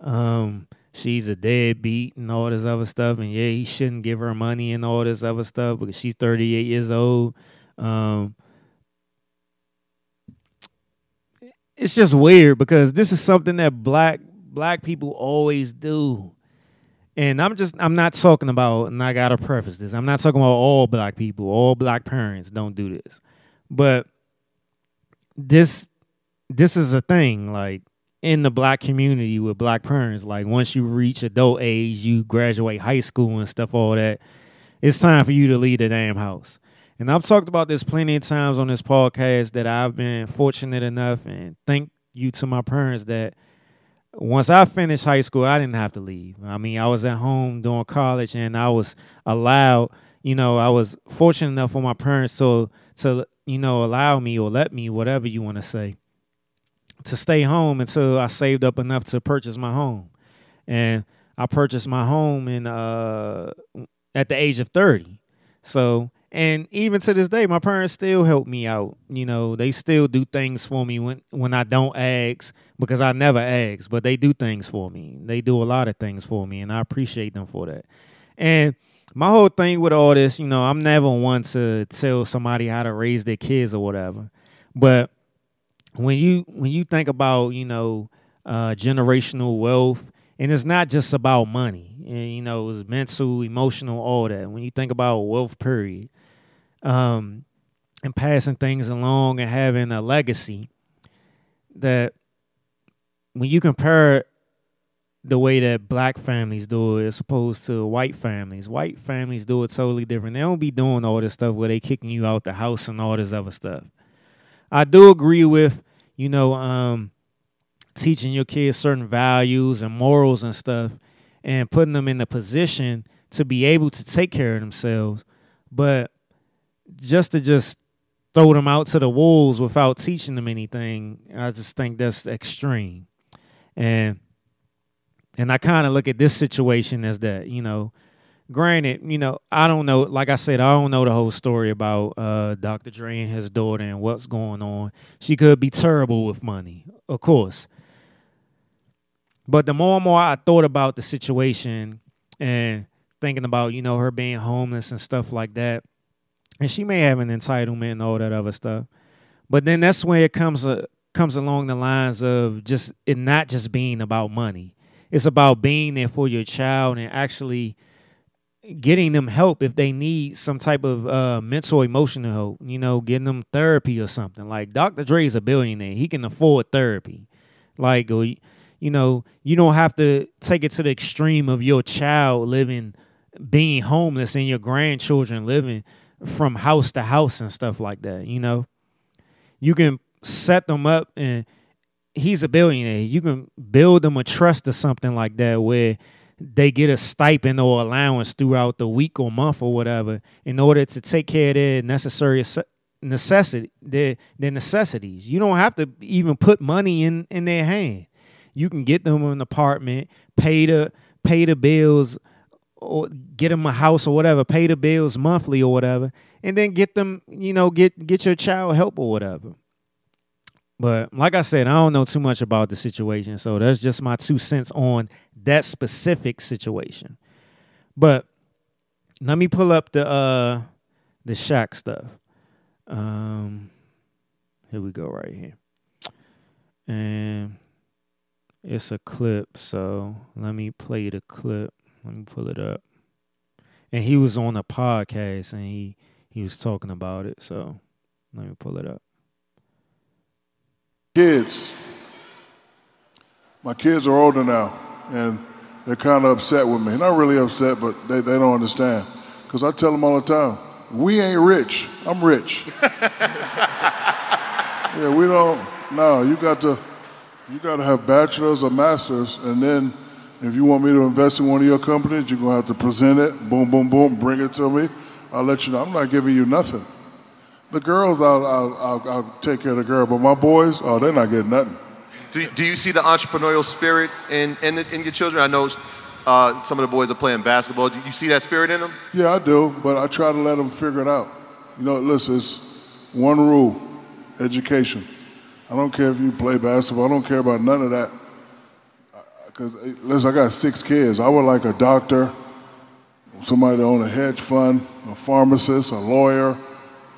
um, she's a deadbeat and all this other stuff and yeah, he shouldn't give her money and all this other stuff because she's 38 years old. Um, it's just weird because this is something that black black people always do. And I'm just I'm not talking about and I gotta preface this. I'm not talking about all black people, all black parents don't do this. But this this is a thing, like in the black community with black parents. Like once you reach adult age, you graduate high school and stuff, all that, it's time for you to leave the damn house. And I've talked about this plenty of times on this podcast that I've been fortunate enough and thank you to my parents that once I finished high school, I didn't have to leave. I mean, I was at home doing college and I was allowed, you know, I was fortunate enough for my parents to to you know, allow me or let me, whatever you want to say, to stay home until I saved up enough to purchase my home. And I purchased my home in uh at the age of 30. So and even to this day my parents still help me out you know they still do things for me when when i don't ask because i never ask but they do things for me they do a lot of things for me and i appreciate them for that and my whole thing with all this you know i'm never one to tell somebody how to raise their kids or whatever. But when you when you think about you know uh, generational wealth and it's not just about money and, you know it's mental emotional all that. When you think about wealth period um, and passing things along and having a legacy that when you compare the way that black families do it as opposed to white families, white families do it totally different. They don't be doing all this stuff where they kicking you out the house and all this other stuff. I do agree with, you know, um, teaching your kids certain values and morals and stuff and putting them in a position to be able to take care of themselves. But just to just throw them out to the wolves without teaching them anything, I just think that's extreme. And and I kind of look at this situation as that, you know, granted, you know, I don't know, like I said, I don't know the whole story about uh, Dr. Dre and his daughter and what's going on. She could be terrible with money, of course. But the more and more I thought about the situation and thinking about, you know, her being homeless and stuff like that, and she may have an entitlement and all that other stuff. But then that's where it comes uh, comes along the lines of just it not just being about money. It's about being there for your child and actually getting them help if they need some type of uh, mental emotional help. You know, getting them therapy or something. Like Dr. Dre is a billionaire; he can afford therapy. Like, or, you know, you don't have to take it to the extreme of your child living, being homeless, and your grandchildren living from house to house and stuff like that. You know, you can set them up, and he's a billionaire. You can build them a trust or something like that where they get a stipend or allowance throughout the week or month or whatever in order to take care of their necessary necessity their their necessities. You don't have to even put money in in their hand. You can get them an apartment, pay the pay the bills or get them a house or whatever, pay the bills monthly or whatever, and then get them, you know, get get your child help or whatever. But like I said, I don't know too much about the situation, so that's just my two cents on that specific situation. But let me pull up the uh the Shaq stuff. Um here we go right here. And it's a clip, so let me play the clip. Let me pull it up. And he was on a podcast and he he was talking about it. So let me pull it up. Kids, my kids are older now, and they're kind of upset with me. Not really upset, but they, they don't understand. Because I tell them all the time, we ain't rich. I'm rich. yeah, we don't. No, you got to, you got to have bachelors or masters, and then if you want me to invest in one of your companies, you're gonna have to present it. Boom, boom, boom. Bring it to me. I'll let you know. I'm not giving you nothing. The girls, I'll, I'll, I'll, I'll take care of the girl, but my boys, oh, they're not getting nothing. Do, do you see the entrepreneurial spirit in, in, the, in your children? I know uh, some of the boys are playing basketball. Do you see that spirit in them? Yeah, I do, but I try to let them figure it out. You know, listen, it's one rule education. I don't care if you play basketball, I don't care about none of that. Because, listen, I got six kids. I would like a doctor, somebody that owns a hedge fund, a pharmacist, a lawyer,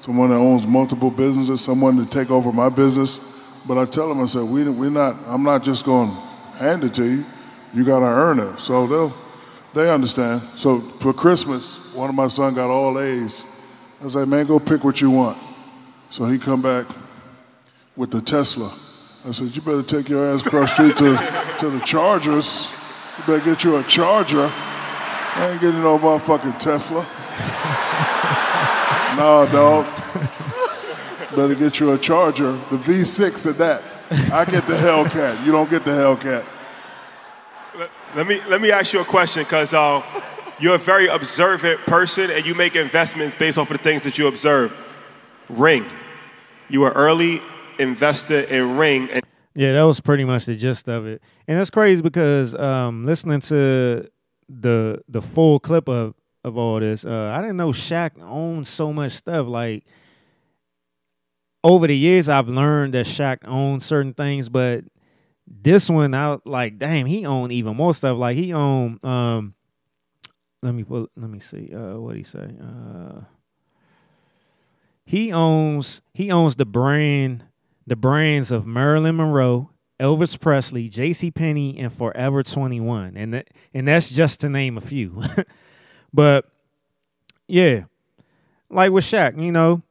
someone that owns multiple businesses, someone to take over my business. But I tell them, I said, we, we're not, I'm not just going to hand it to you. You got to earn it. So they'll, they understand. So for Christmas, one of my sons got all A's. I said, man, go pick what you want. So he come back with the Tesla. I said, you better take your ass across street to, to the Chargers. You better get you a Charger. I ain't getting no motherfucking Tesla. nah, dog. Better get you a Charger. The V6 of that. I get the Hellcat. You don't get the Hellcat. Let, let me let me ask you a question, because uh, you're a very observant person, and you make investments based off of the things that you observe. Ring. You were early investor in Ring, and Yeah, that was pretty much the gist of it. And that's crazy because um, listening to the the full clip of of all this, uh, I didn't know Shaq owned so much stuff. Like over the years, I've learned that Shaq owned certain things, but this one out like, damn, he owned even more stuff. Like he owned. Um, let me pull. Let me see. Uh, what he say? Uh, he owns. He owns the brand. The brands of Marilyn Monroe, Elvis Presley, J.C. Penney, and Forever 21, and that, and that's just to name a few. but yeah, like with Shaq, you know,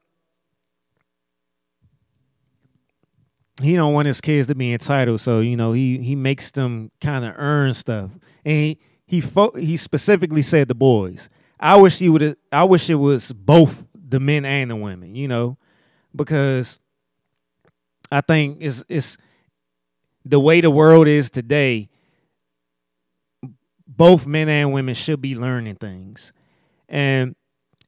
he don't want his kids to be entitled, so you know he he makes them kind of earn stuff, and he he, fo- he specifically said the boys. I wish he would. I wish it was both the men and the women, you know, because I think it's it's the way the world is today. Both men and women should be learning things, and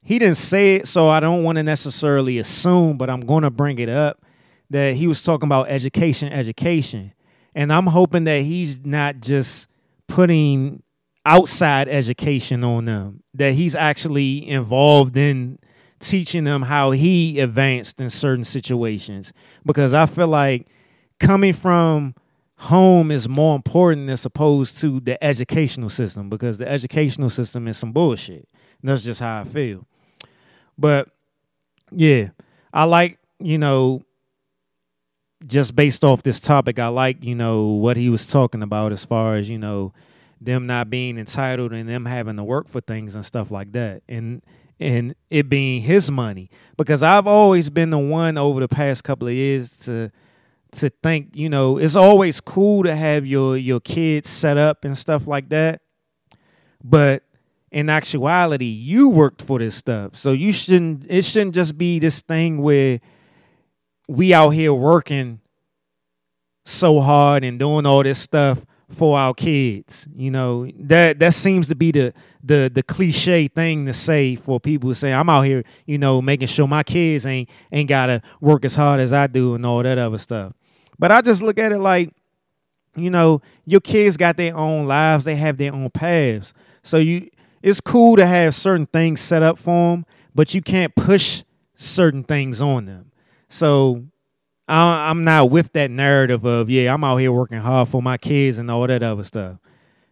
he didn't say it, so I don't want to necessarily assume, but I'm going to bring it up that he was talking about education, education. And I'm hoping that he's not just putting outside education on them, that he's actually involved in teaching them how he advanced in certain situations. Because I feel like coming from home is more important as opposed to the educational system, because the educational system is some bullshit. And that's just how I feel. But yeah, I like, you know, just based off this topic, I like, you know, what he was talking about as far as, you know, them not being entitled and them having to work for things and stuff like that. And and it being his money. Because I've always been the one over the past couple of years to to think, you know, it's always cool to have your your kids set up and stuff like that. But in actuality, you worked for this stuff. So you shouldn't it shouldn't just be this thing where we out here working so hard and doing all this stuff for our kids. You know, that that seems to be the the the cliche thing to say for people who say I'm out here, you know, making sure my kids ain't ain't gotta work as hard as I do and all that other stuff. But I just look at it like, you know, your kids got their own lives, they have their own paths. So you it's cool to have certain things set up for them, but you can't push certain things on them. So I, I'm not with that narrative of yeah, I'm out here working hard for my kids and all that other stuff.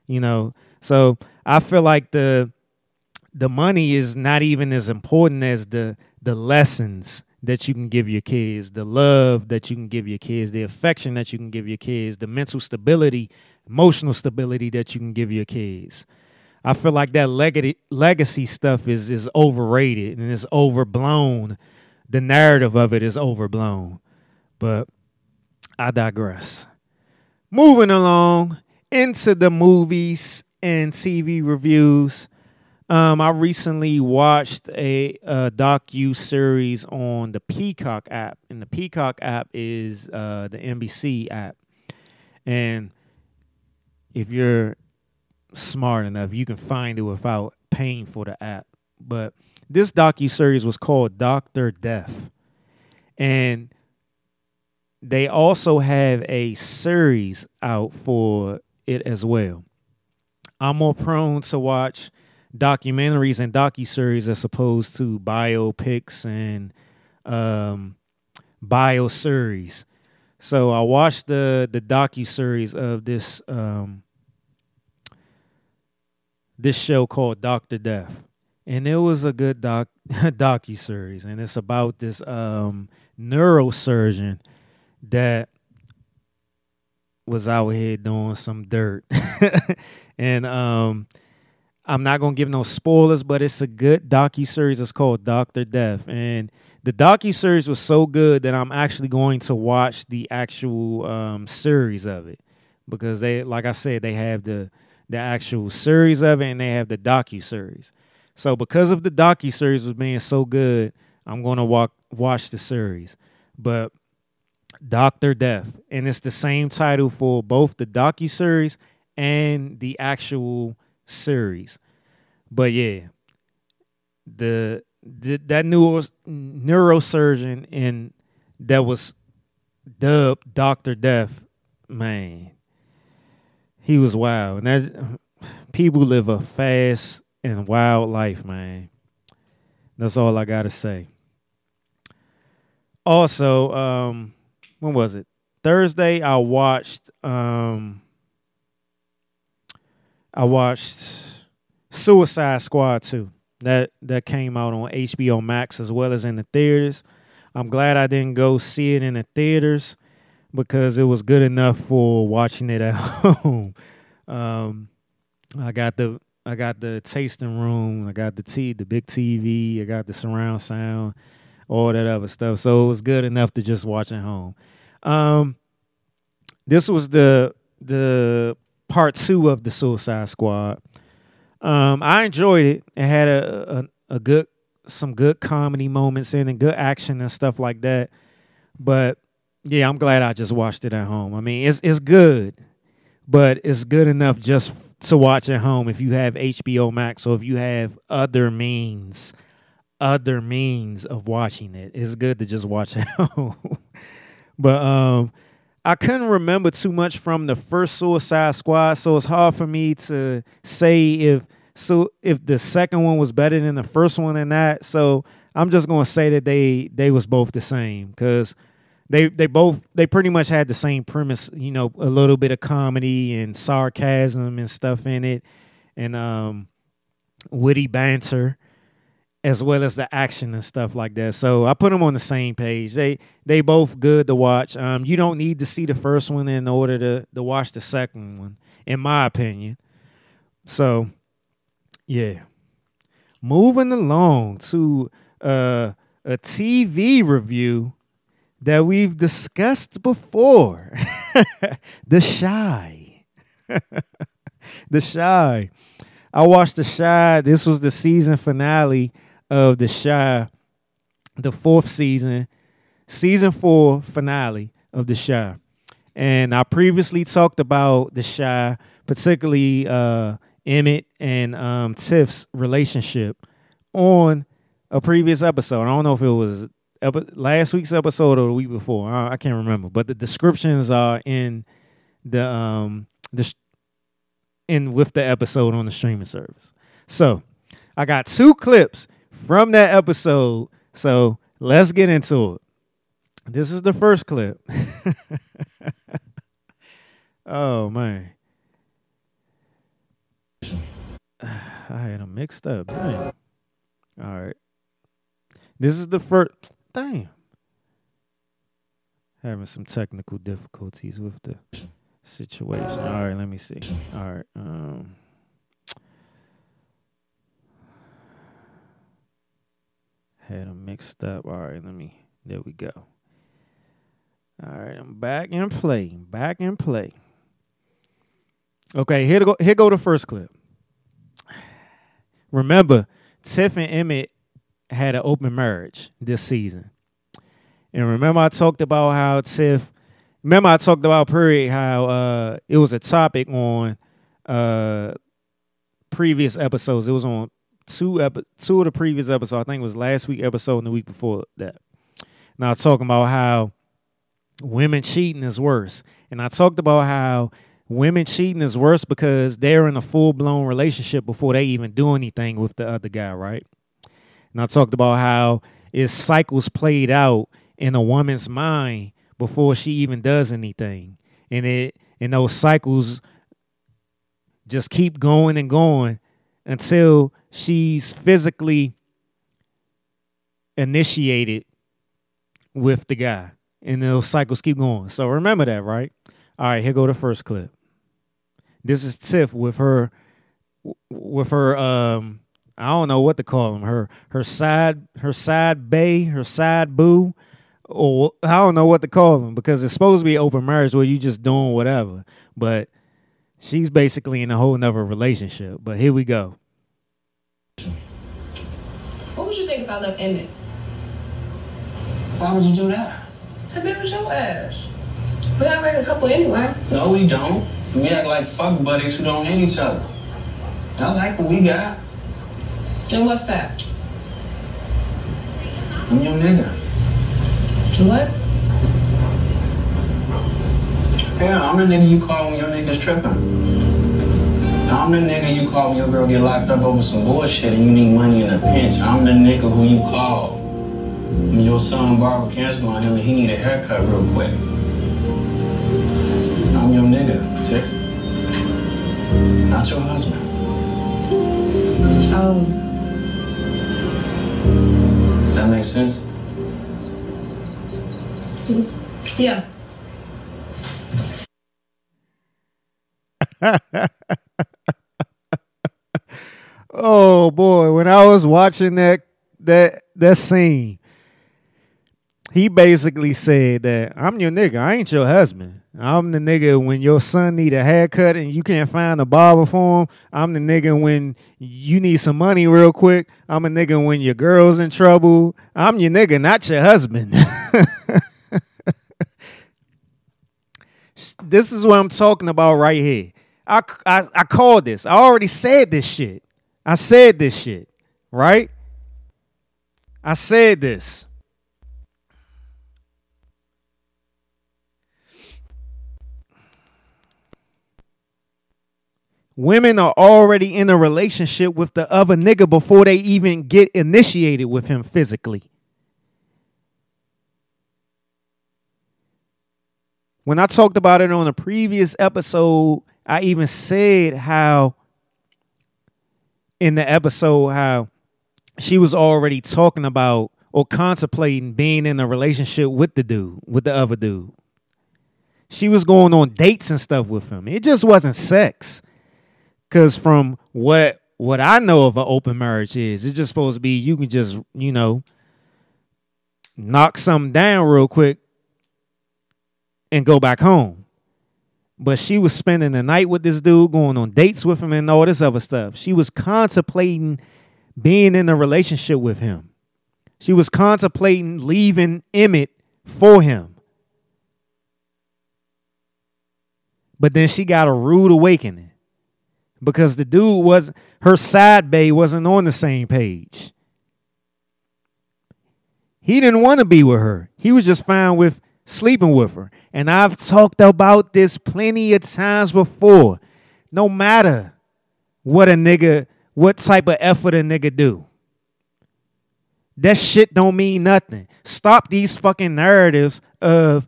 You know, so I feel like the the money is not even as important as the the lessons that you can give your kids, the love that you can give your kids, the affection that you can give your kids, the mental stability, emotional stability that you can give your kids. I feel like that legacy stuff is is overrated and is overblown. The narrative of it is overblown. But I digress. moving along into the movies and TV reviews. Um, I recently watched a, a docu series on the Peacock app, and the Peacock app is uh, the NBC app. And if you're smart enough, you can find it without paying for the app. But this docu series was called Doctor Death, and they also have a series out for it as well. I'm more prone to watch documentaries and docuseries as opposed to biopics and um, bio series. So I watched the the docu series of this um, this show called Doctor Death, and it was a good doc docu series, and it's about this um, neurosurgeon that was out here doing some dirt, and um, I'm not gonna give no spoilers, but it's a good docu series. It's called Doctor Death, and the docu series was so good that I'm actually going to watch the actual um, series of it because they, like I said, they have the the actual series of it and they have the docu series. So because of the docu series was being so good, I'm to walk watch the series. But Doctor Death, and it's the same title for both the docu series and the actual series. But yeah, the, the that neuro, neurosurgeon and that was dubbed Doctor Death, man, he was wild. And that people live a fast and wild life, man. That's all I gotta say. Also, um, when was it? Thursday, I watched um I watched Suicide Squad 2. That that came out on HBO Max as well as in the theaters. I'm glad I didn't go see it in the theaters because it was good enough for watching it at home. um, I got the I got the tasting room, I got the t the big TV, I got the surround sound, all that other stuff. So it was good enough to just watch at home. Um, this was the the part two of the Suicide Squad. Um, I enjoyed it. It had a, a, a good some good comedy moments in and good action and stuff like that. But yeah, I'm glad I just watched it at home. I mean, it's it's good, but it's good enough just to watch at home if you have HBO Max or if you have other means, other means of watching it. It's good to just watch at home. but um I couldn't remember too much from the first Suicide Squad, so it's hard for me to say if so if the second one was better than the first one and that. So I'm just gonna say that they they was both the same because they they both they pretty much had the same premise. You know, a little bit of comedy and sarcasm and stuff in it, and um, witty banter as well as the action and stuff like that. So I put them on the same page. They they both good to watch. Um, you don't need to see the first one in order to to watch the second one, in my opinion. So, yeah. Moving along to uh, a TV review that we've discussed before, The Chi. the Chi. I watched The Chi. This was the season finale of The Chi, the fourth season, season four finale of The Chi. And I previously talked about The Chi, particularly uh, Emmett and um, Tiff's relationship on a previous episode. I don't know if it was last week's episode or the week before. I, I can't remember, but the descriptions are in the um the in with the episode on the streaming service. So I got two clips from that episode. So let's get into it. This is the first clip. oh man. I had them mixed up. Damn. All right. This is the first. Damn. Having some technical difficulties with the situation. All right, let me see. All right. Um. Had them mixed up. All right, let me. There we go. All right, I'm back in play. Back in play. Okay, here go. Here go the first clip. Remember, Tiff and Emmett had an open marriage this season, and remember I talked about how Tiff. Remember I talked about Prairie how uh, it was a topic on uh, previous episodes. It was on two epi- two of the previous episodes. I think it was last week episode and the week before that. Now talking about how women cheating is worse, and I talked about how women cheating is worse because they're in a full blown relationship before they even do anything with the other guy, right? And I talked about how it's cycles played out in a woman's mind before she even does anything, and it and those cycles just keep going and going until she's physically initiated with the guy. And those cycles keep going. So remember that, right? All right, here go the first clip. This is Tiff with her with her um I don't know what to call him. Her her side her side bay, her side boo, or I don't know what to call them because it's supposed to be open marriage where you just doing whatever. But she's basically in a whole nother relationship. But here we go. What would you think if I left Emmett? Why would you do that? I been with your ass. We act like a couple anyway. No, we don't. We act like fuck buddies who don't hate each other. I like what we got. And what's that? I'm your nigga. What? Yeah, I'm the nigga you call when your nigga's tripping. I'm the nigga you call when your girl get locked up over some bullshit and you need money in a pinch. I'm the nigga who you call when your son barber cancer on him and he need a haircut real quick. I'm your nigga, Tiff. Not your husband. Oh. That makes sense? Yeah. oh boy, when I was watching that that that scene, he basically said that I'm your nigga. I ain't your husband. I'm the nigga when your son need a haircut and you can't find a barber for him. I'm the nigga when you need some money real quick. I'm a nigga when your girl's in trouble. I'm your nigga, not your husband. this is what I'm talking about right here. I, I, I called this. I already said this shit. I said this shit, right? I said this. Women are already in a relationship with the other nigga before they even get initiated with him physically. When I talked about it on a previous episode, I even said how in the episode how she was already talking about or contemplating being in a relationship with the dude, with the other dude. She was going on dates and stuff with him. It just wasn't sex. Cause from what what I know of an open marriage is, it's just supposed to be you can just, you know, knock something down real quick and go back home. But she was spending the night with this dude, going on dates with him and all this other stuff. She was contemplating being in a relationship with him. She was contemplating leaving Emmett for him. But then she got a rude awakening because the dude was her side bay wasn't on the same page. He didn't want to be with her. He was just fine with sleeping with her. And I've talked about this plenty of times before. No matter what a nigga, what type of effort a nigga do. That shit don't mean nothing. Stop these fucking narratives of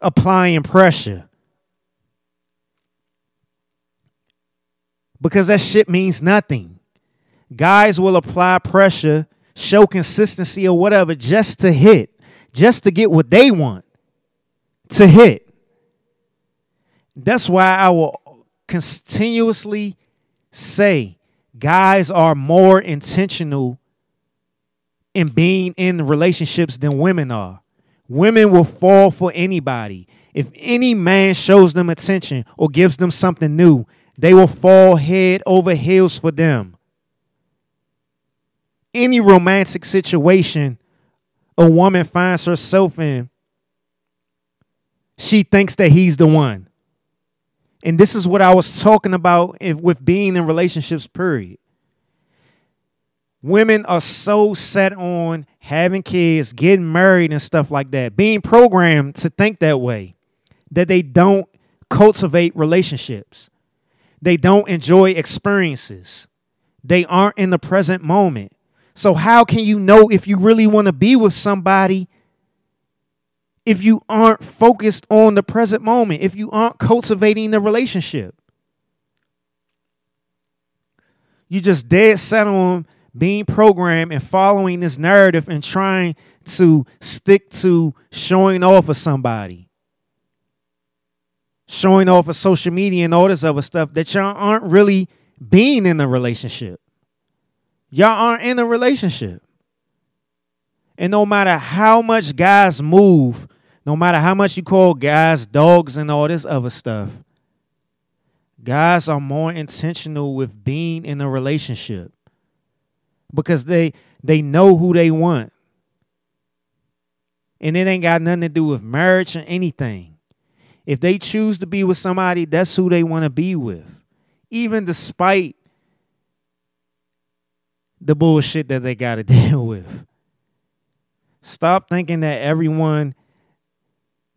applying pressure. Because that shit means nothing. Guys will apply pressure, show consistency or whatever just to hit, just to get what they want to hit. That's why I will continuously say guys are more intentional in being in relationships than women are. Women will fall for anybody. If any man shows them attention or gives them something new, they will fall head over heels for them. Any romantic situation a woman finds herself in, she thinks that he's the one. And this is what I was talking about if, with being in relationships, period. Women are so set on having kids, getting married, and stuff like that, being programmed to think that way, that they don't cultivate relationships. They don't enjoy experiences. They aren't in the present moment. So, how can you know if you really want to be with somebody if you aren't focused on the present moment, if you aren't cultivating the relationship? You just dead set on being programmed and following this narrative and trying to stick to showing off of somebody, showing off of social media and all this other stuff that y'all aren't really being in a relationship. Y'all aren't in a relationship. And no matter how much guys move, no matter how much you call guys dogs and all this other stuff, guys are more intentional with being in a relationship because they they know who they want. And it ain't got nothing to do with marriage or anything. If they choose to be with somebody, that's who they want to be with. Even despite the bullshit that they got to deal with. Stop thinking that everyone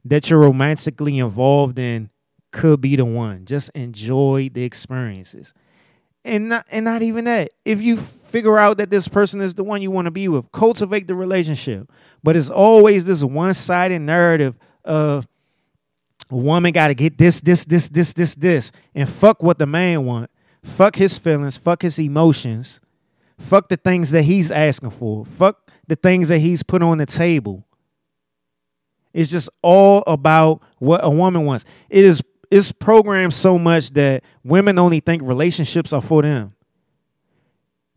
that you're romantically involved in could be the one. Just enjoy the experiences. And not, and not even that. If you figure out that this person is the one you want to be with, cultivate the relationship. But it's always this one-sided narrative of a woman got to get this, this, this, this, this, this, and fuck what the man want. Fuck his feelings. Fuck his emotions. Fuck the things that he's asking for. Fuck the things that he's put on the table. It's just all about what a woman wants. It is it's programmed so much that women only think relationships are for them.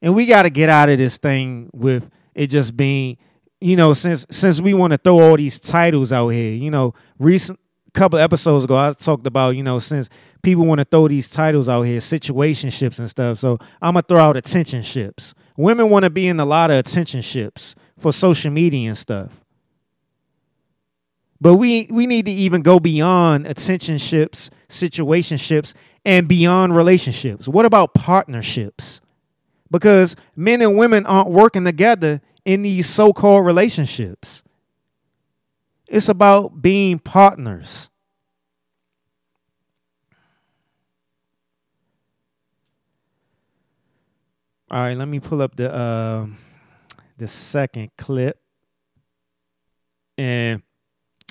And we got to get out of this thing with it just being, you know, since since we want to throw all these titles out here, you know, recent couple episodes ago I talked about, you know, since people want to throw these titles out here, situationships and stuff. So I'm gonna throw out attentionships. Women want to be in a lot of attentionships for social media and stuff. But we we need to even go beyond attentionships, situationships, and beyond relationships. What about partnerships? Because men and women aren't working together in these so-called relationships. It's about being partners. All right, let me pull up the uh, the second clip. And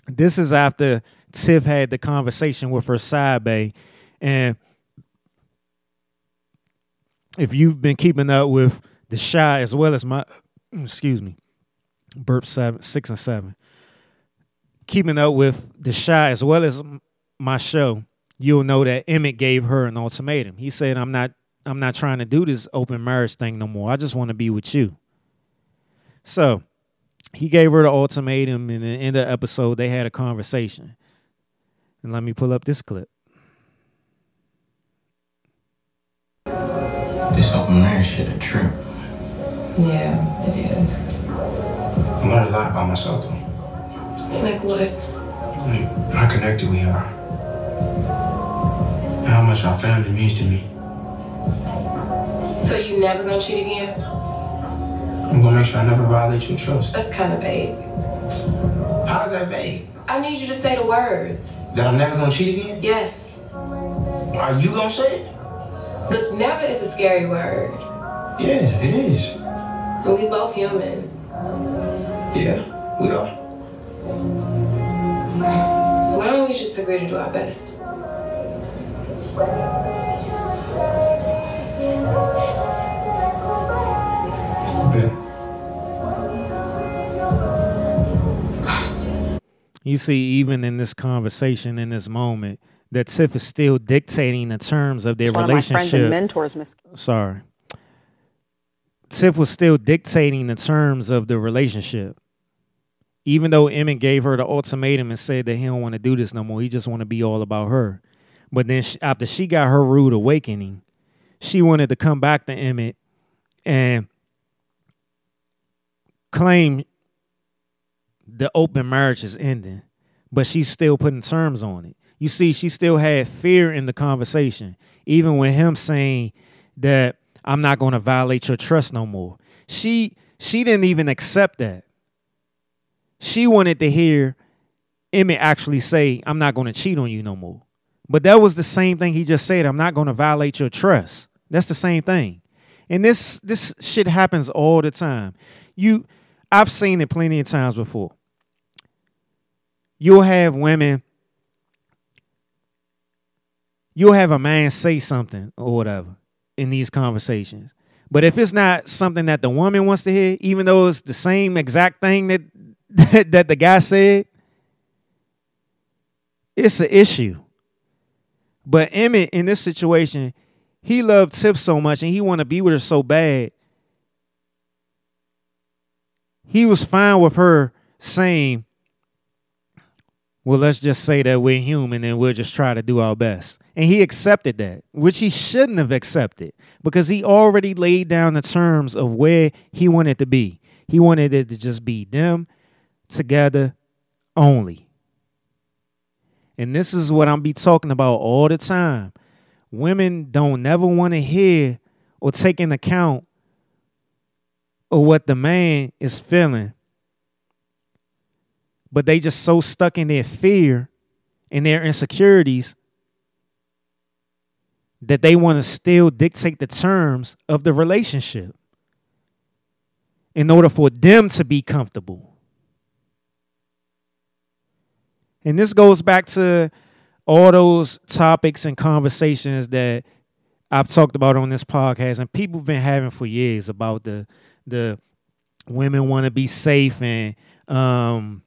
this is after Tiff had the conversation with her side bay. And if you've been keeping up with the Chi as well as my mm, excuse me, burp seven, six and seven, keeping up with the Chi as well as my show, you'll know that Emmett gave her an ultimatum. He said, "I'm not I'm not trying to do this open marriage thing no more. I just want to be with you. So he gave her the ultimatum, and in the episode, they had a conversation. And let me pull up this clip. This open marriage shit a trip. Yeah, it is. I learned a lot about myself though. Like what? Like how connected we are. And how much our family means to me. So you never gonna cheat again? I'm gonna make sure I never violate your trust. That's kind of vague. How's that vague? I need you to say the words. That I'm never gonna cheat again? Yes. Are you gonna say it? Look, never is a scary word. Yeah, it is. And we both human. Yeah, we are. Why don't we just agree to do our best? You see, even in this conversation, in this moment, that Tiff is still dictating the terms of their One of my relationship. friends and mentors, Miss. Sorry. Tiff was still dictating the terms of the relationship. Even though Emmett gave her the ultimatum and said that he don't want to do this no more, he just want to be all about her. But then she, after she got her rude awakening, she wanted to come back to Emmett and claim the open marriage is ending, but she's still putting terms on it. You see, she still had fear in the conversation, even with him saying that I'm not going to violate your trust no more. She she didn't even accept that. She wanted to hear Emmett actually say, I'm not going to cheat on you no more. But that was the same thing he just said. I'm not going to violate your trust. That's the same thing. And this this shit happens all the time. You I've seen it plenty of times before. You'll have women you'll have a man say something or whatever in these conversations. But if it's not something that the woman wants to hear, even though it's the same exact thing that that, that the guy said, it's an issue. But Emmett in this situation, he loved Tiff so much and he wanted to be with her so bad. He was fine with her saying, Well, let's just say that we're human and we'll just try to do our best. And he accepted that, which he shouldn't have accepted because he already laid down the terms of where he wanted to be. He wanted it to just be them together only. And this is what I'm be talking about all the time. Women don't never want to hear or take in account of what the man is feeling. But they just so stuck in their fear and their insecurities that they want to still dictate the terms of the relationship in order for them to be comfortable. And this goes back to all those topics and conversations that I've talked about on this podcast and people have been having for years about the the women want to be safe and um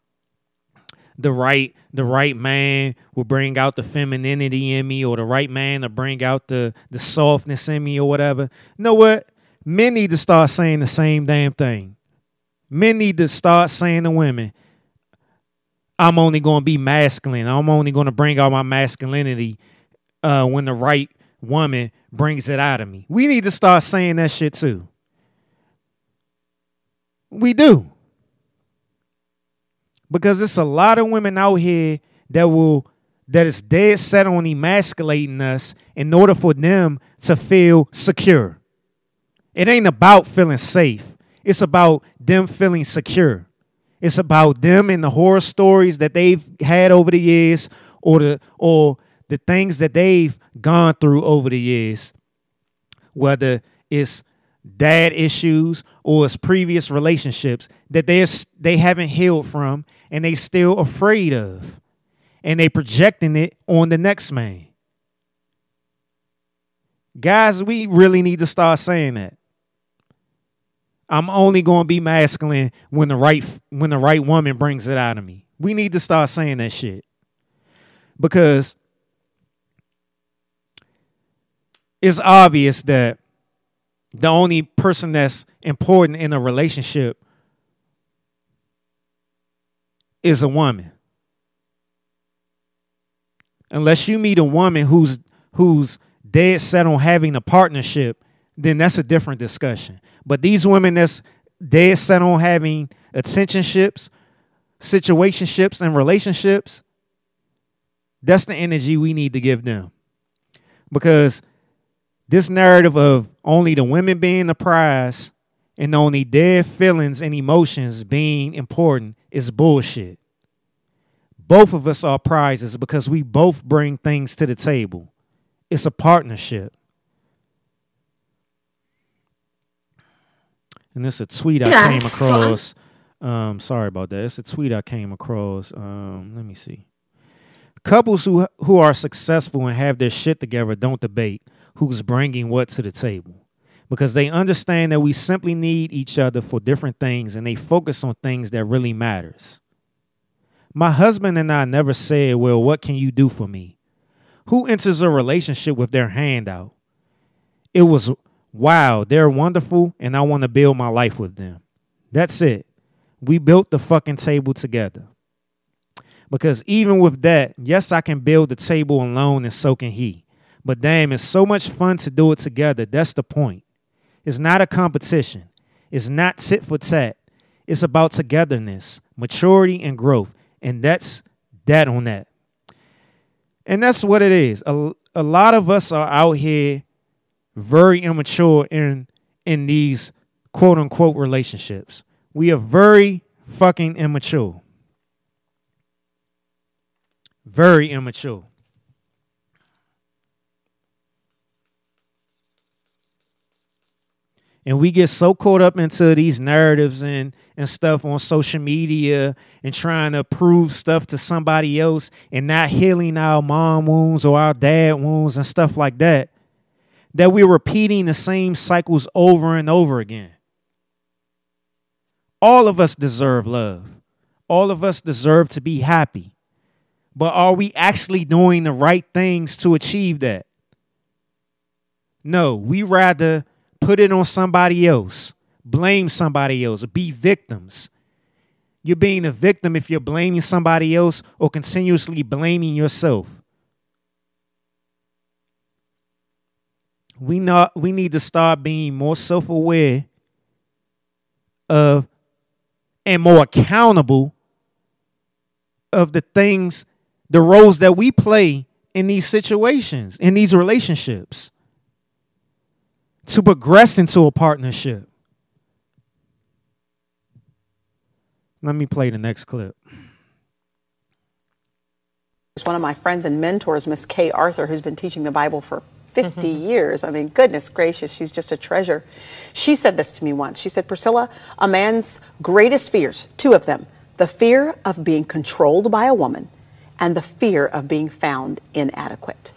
the right the right man will bring out the femininity in me or the right man to bring out the the softness in me or whatever. You know what? Men need to start saying the same damn thing. Men need to start saying to women, I'm only going to be masculine. I'm only going to bring out my masculinity uh, when the right woman brings it out of me. We need to start saying that shit too. We do because it's a lot of women out here that will that is dead set on emasculating us in order for them to feel secure. It ain't about feeling safe. It's about them feeling secure. It's about them and the horror stories that they've had over the years or the or the things that they've gone through over the years. Whether it's dad issues or it's previous relationships that they they haven't healed from and they still afraid of and they projecting it on the next man. Guys we really need to start saying that. I'm only going to be masculine when the right when the right woman brings it out of me. We need to start saying that shit. Because it's obvious that the only person that's important in a relationship is a woman. Unless you meet a woman who's who's dead set on having a partnership, then that's a different discussion. But these women that's dead set on having attentionships, situationships, and relationships, that's the energy we need to give them. Because this narrative of only the women being the prize and only their feelings and emotions being important is bullshit. Both of us are prizes because we both bring things to the table. It's a partnership. And this is a tweet I came across. Um, sorry about that. It's a tweet I came across. Um, let me see. Couples who who are successful and have their shit together don't debate who's bringing what to the table because they understand that we simply need each other for different things and they focus on things that really matters. My husband and I never said, "Well, what can you do for me?" Who enters a relationship with their hand out? It was, "Wow, they're wonderful and I want to build my life with them." That's it. We built the fucking table together. Because even with that, yes, I can build the table alone and so can he. But damn, it's so much fun to do it together. That's the point. It's not a competition. It's not tit for tat. It's about togetherness, maturity, and growth. And that's that on that. And that's what it is. A, a lot of us are out here very immature in in these quote unquote relationships. We are very fucking immature. Very immature. And we get so caught up into these narratives and, and stuff on social media and trying to prove stuff to somebody else and not healing our mom wounds or our dad wounds and stuff like that, that we're repeating the same cycles over and over again. All of us deserve love. All of us deserve to be happy. But are we actually doing the right things to achieve that? No, we rather put it on somebody else, blame somebody else, be victims. You're being a victim if you're blaming somebody else or continuously blaming yourself. We not we need to start being more self-aware of and more accountable of the things, the roles that we play in these situations, in these relationships to progress into a partnership. Let me play the next clip. It's one of my friends and mentors, Miss Kay Arthur, who's been teaching the Bible for 50 mm-hmm. years. I mean, goodness gracious, she's just a treasure. She said this to me once. She said, Priscilla, a man's greatest fears, two of them, the fear of being controlled by a woman and the fear of being found inadequate.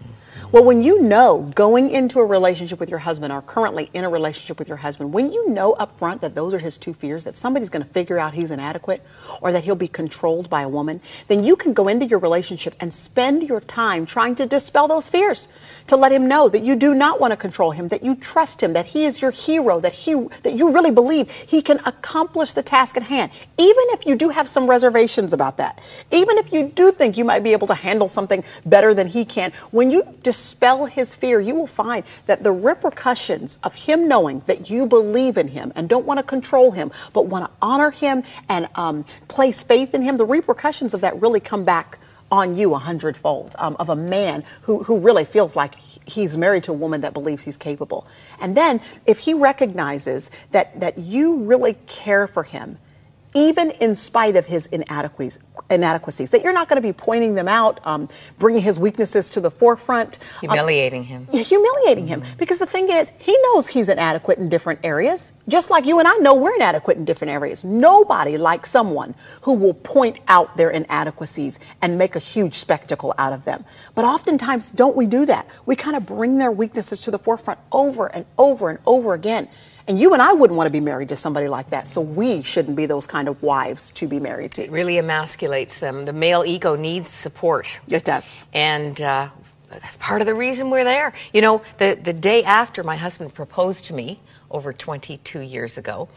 Well, when you know going into a relationship with your husband or currently in a relationship with your husband, when you know up front that those are his two fears, that somebody's going to figure out he's inadequate or that he'll be controlled by a woman, then you can go into your relationship and spend your time trying to dispel those fears, to let him know that you do not want to control him, that you trust him, that he is your hero, that he that you really believe he can accomplish the task at hand. Even if you do have some reservations about that. Even if you do think you might be able to handle something better than he can, when you dis- dispel his fear, you will find that the repercussions of him knowing that you believe in him and don't want to control him, but want to honor him and um, place faith in him, the repercussions of that really come back on you a hundredfold um, of a man who, who really feels like he's married to a woman that believes he's capable. And then if he recognizes that, that you really care for him even in spite of his inadequacies, inadequacies that you're not going to be pointing them out, um, bringing his weaknesses to the forefront, um, humiliating um, him. Humiliating him. Mm-hmm. Because the thing is, he knows he's inadequate in different areas, just like you and I know we're inadequate in different areas. Nobody likes someone who will point out their inadequacies and make a huge spectacle out of them. But oftentimes, don't we do that? We kind of bring their weaknesses to the forefront over and over and over again. And you and I wouldn't want to be married to somebody like that. So we shouldn't be those kind of wives to be married to. It really emasculates them. The male ego needs support. It does. And uh, that's part of the reason we're there. You know, the, the day after my husband proposed to me over 22 years ago,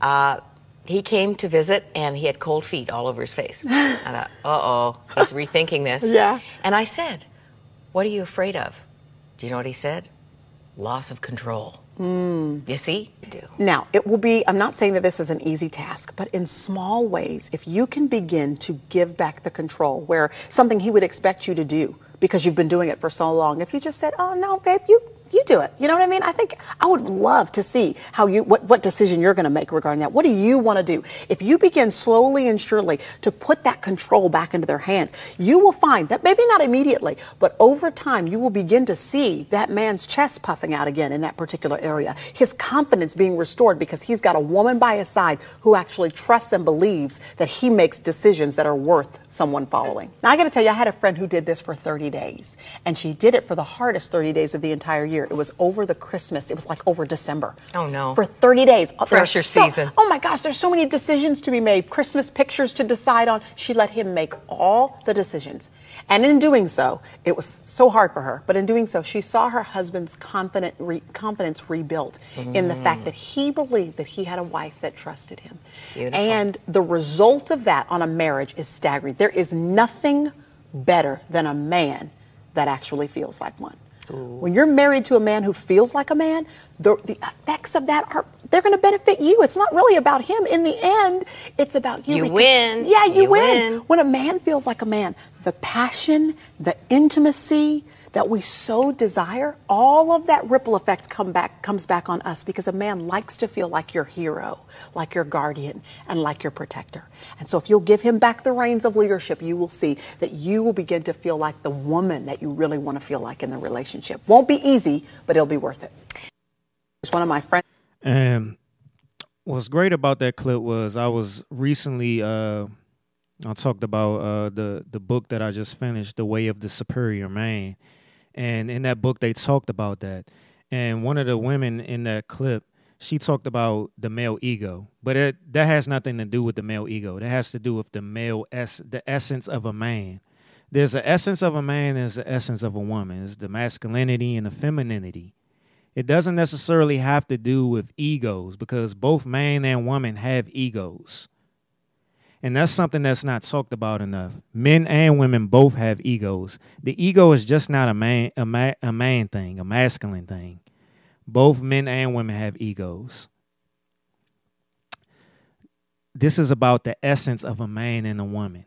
uh, he came to visit and he had cold feet all over his face. I thought, uh oh, he's rethinking this. Yeah. And I said, What are you afraid of? Do you know what he said? Loss of control. Mm. You see? do. Now, it will be, I'm not saying that this is an easy task, but in small ways, if you can begin to give back the control, where something he would expect you to do because you've been doing it for so long, if you just said, oh no, babe, you you do it. You know what I mean? I think I would love to see how you what, what decision you're going to make regarding that. What do you want to do? If you begin slowly and surely to put that control back into their hands, you will find that maybe not immediately, but over time you will begin to see that man's chest puffing out again in that particular area. His confidence being restored because he's got a woman by his side who actually trusts and believes that he makes decisions that are worth someone following. Now I got to tell you I had a friend who did this for 30 days and she did it for the hardest 30 days of the entire year year. It was over the Christmas. It was like over December. Oh no. For 30 days. Uh, Pressure so- season. Oh my gosh, there's so many decisions to be made, Christmas pictures to decide on. She let him make all the decisions. And in doing so, it was so hard for her, but in doing so, she saw her husband's confident re- confidence rebuilt in the fact that he believed that he had a wife that trusted him. Beautiful. And the result of that on a marriage is staggering. There is nothing better than a man that actually feels like one. When you're married to a man who feels like a man, the, the effects of that are they're going to benefit you. It's not really about him. In the end, it's about you. You win. Yeah, you, You win. win. When a man feels like a man, the passion, the intimacy that we so desire, all of that ripple effect come back comes back on us because a man likes to feel like your hero, like your guardian, and like your protector. And so if you'll give him back the reins of leadership, you will see that you will begin to feel like the woman that you really want to feel like in the relationship. Won't be easy, but it'll be worth it. It's one of my friends. And what's great about that clip was I was recently uh I talked about uh the the book that I just finished, The Way of the Superior Man. And in that book they talked about that. And one of the women in that clip, she talked about the male ego. But it, that has nothing to do with the male ego. That has to do with the male es- the essence of a man. There's an essence of a man, there's the essence of a woman. It's the masculinity and the femininity. It doesn't necessarily have to do with egos because both man and woman have egos. And that's something that's not talked about enough. Men and women both have egos. The ego is just not a man a, ma- a man thing, a masculine thing. Both men and women have egos. This is about the essence of a man and a woman.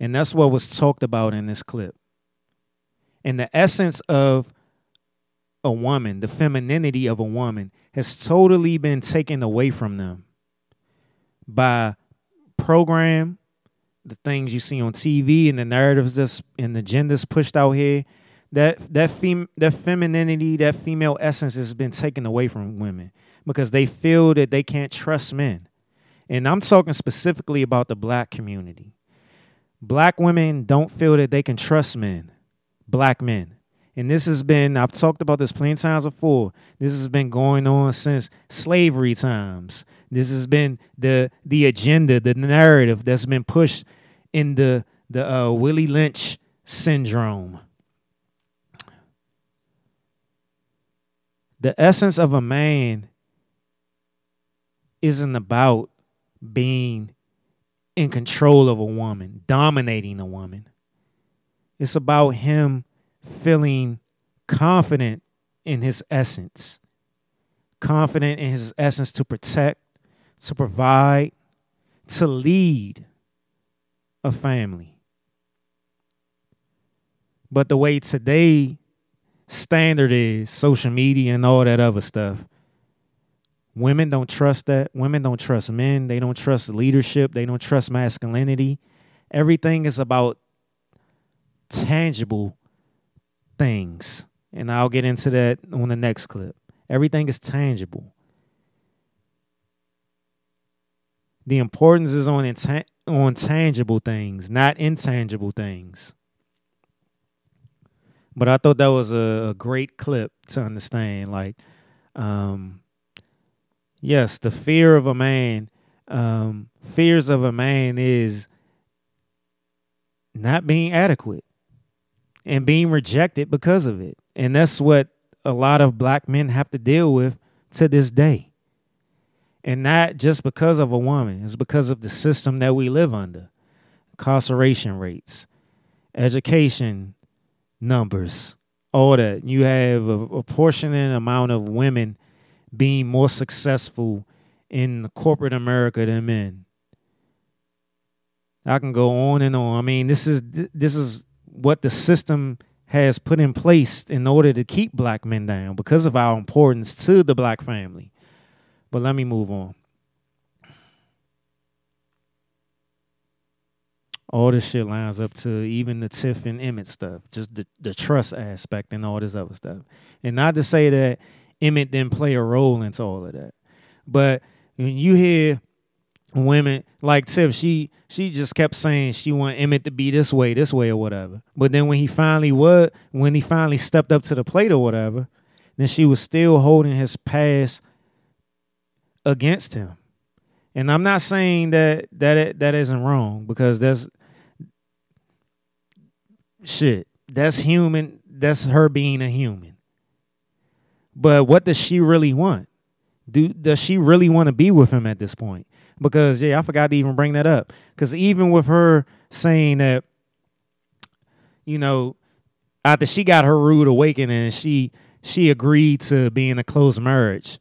And that's what was talked about in this clip. And the essence of a woman, the femininity of a woman, has totally been taken away from them by program, the things you see on TV and the narratives that's and the genders pushed out here. That that fem- that femininity, that female essence has been taken away from women because they feel that they can't trust men. And I'm talking specifically about the black community. Black women don't feel that they can trust men, black men. And this has been, I've talked about this plenty of times before. This has been going on since slavery times. This has been the the agenda, the narrative that's been pushed in the the uh, Willie Lynch syndrome. The essence of a man isn't about being in control of a woman, dominating a woman. It's about him feeling confident in his essence, confident in his essence to protect, to provide, to lead a family. But the way today standard is social media and all that other stuff, women don't trust that. Women don't trust men. They don't trust leadership. They don't trust masculinity. Everything is about tangible things. And I'll get into that on the next clip. Everything is tangible. The importance is on on tangible things, not intangible things. But I thought that was a, a great clip to understand. Like, um, yes, the fear of a man, um, fears of a man is not being adequate and being rejected because of it. And that's what a lot of black men have to deal with to this day. And not just because of a woman, it's because of the system that we live under incarceration rates, education numbers, all that. You have a, proportionate amount of women being more successful in corporate America than men. I can go on and on. I mean, this is this is what the system has put in place in order to keep black men down because of our importance to the black family. But let me move on. All this shit lines up to even the Tiff and Emmett stuff, just the, the trust aspect and all this other stuff. And not to say that Emmett didn't play a role into all of that. But when you hear women like Tiff, she she just kept saying she want Emmett to be this way, this way or whatever. But then when he finally was when he finally stepped up to the plate or whatever, then she was still holding his past against him. And I'm not saying that that it, that isn't wrong because that's shit. That's human. That's her being a human. But what does she really want? Do does she really want to be with him at this point? Because yeah, I forgot to even bring that up. Because even with her saying that, you know, after she got her rude awakening, she she agreed to be in a close marriage.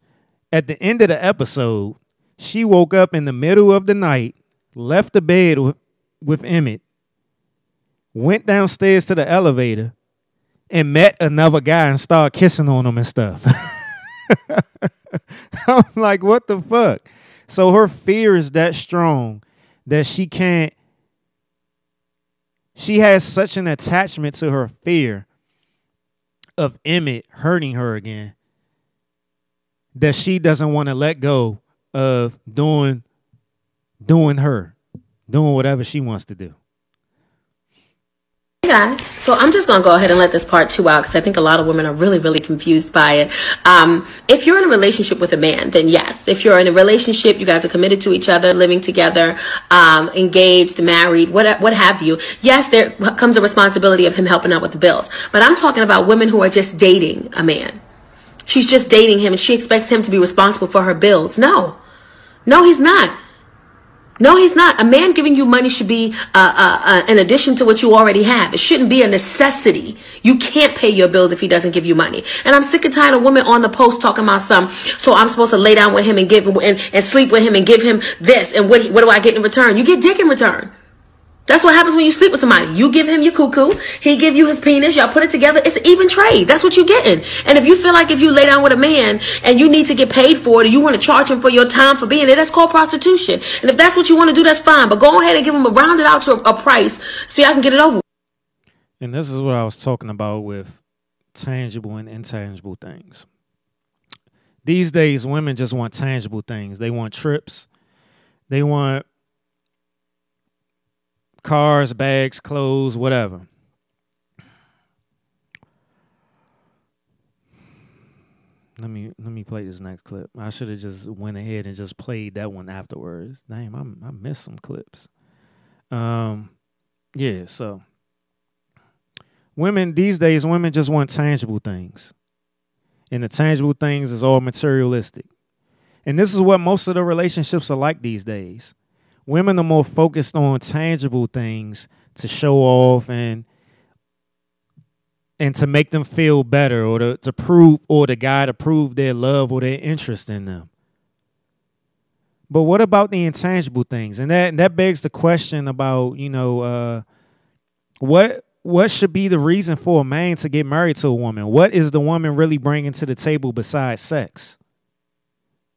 At the end of the episode, she woke up in the middle of the night, left the bed with, with Emmett, went downstairs to the elevator, and met another guy and started kissing on him and stuff. I'm like, what the fuck? So her fear is that strong that she can't. She has such an attachment to her fear of Emmett hurting her again that she doesn't want to let go of doing doing her, doing whatever she wants to do. Hey guys, so I'm just gonna go ahead and let this part two out because I think a lot of women are really, really confused by it. Um, if you're in a relationship with a man, then yes. If you're in a relationship, you guys are committed to each other, living together, um, engaged, married, what what have you. Yes, there comes a responsibility of him helping out with the bills. But I'm talking about women who are just dating a man. She's just dating him and she expects him to be responsible for her bills. No, no, he's not. No, he's not. A man giving you money should be uh, uh, uh, an addition to what you already have. It shouldn't be a necessity. You can't pay your bills if he doesn't give you money. And I'm sick and tired of women on the post talking about some. So I'm supposed to lay down with him and give and, and sleep with him and give him this. And what what do I get in return? You get dick in return. That's what happens when you sleep with somebody. You give him your cuckoo, he give you his penis, y'all put it together. It's an even trade. That's what you're getting. And if you feel like if you lay down with a man and you need to get paid for it, or you want to charge him for your time for being there, that's called prostitution. And if that's what you want to do, that's fine. But go ahead and give him a rounded out to a, a price so y'all can get it over. And this is what I was talking about with tangible and intangible things. These days, women just want tangible things. They want trips. They want cars, bags, clothes, whatever. Let me let me play this next clip. I should have just went ahead and just played that one afterwards. Damn, I I missed some clips. Um, yeah. So, women these days, women just want tangible things, and the tangible things is all materialistic. And this is what most of the relationships are like these days women are more focused on tangible things to show off and and to make them feel better or to, to prove or the guy to prove their love or their interest in them. But what about the intangible things? And that that begs the question about, you know, uh, what what should be the reason for a man to get married to a woman? What is the woman really bringing to the table besides sex?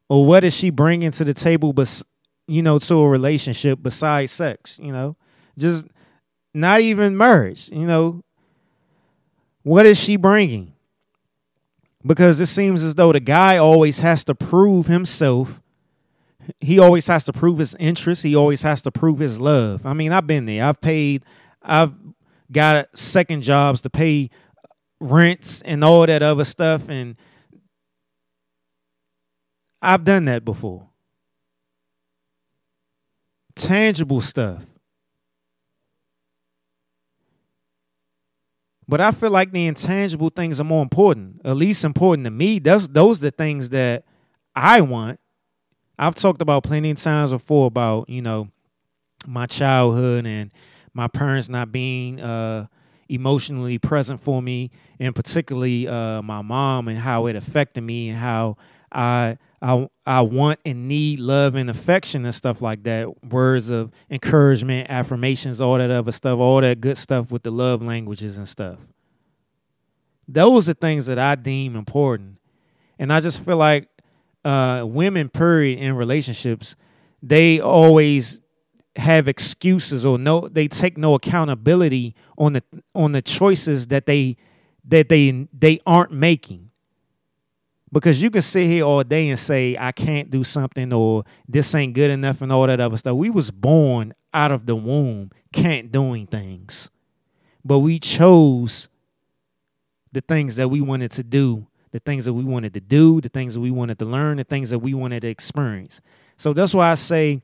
Or what is she bringing to the table bes- you know, to a relationship besides sex, you know, just not even marriage, you know. What is she bringing? Because it seems as though the guy always has to prove himself. He always has to prove his interest. He always has to prove his love. I mean, I've been there. I've paid, I've got second jobs to pay rents and all that other stuff. And I've done that before tangible stuff. But I feel like the intangible things are more important, at least important to me. Those those are the things that I want. I've talked about plenty of times before about, you know, my childhood and my parents not being uh, emotionally present for me, and particularly uh, my mom and how it affected me and how I I I want and need love and affection and stuff like that. Words of encouragement, affirmations, all that other stuff, all that good stuff with the love languages and stuff. Those are things that I deem important. And I just feel like uh, women, period, in relationships, they always have excuses or no they take no accountability on the on the choices that they that they they aren't making Because you can sit here all day and say, I can't do something or this ain't good enough and all that other stuff. We was born out of the womb can't doing things. But we chose the things that we wanted to do, the things that we wanted to do, the things that we wanted to learn, the things that we wanted to experience. So that's why I say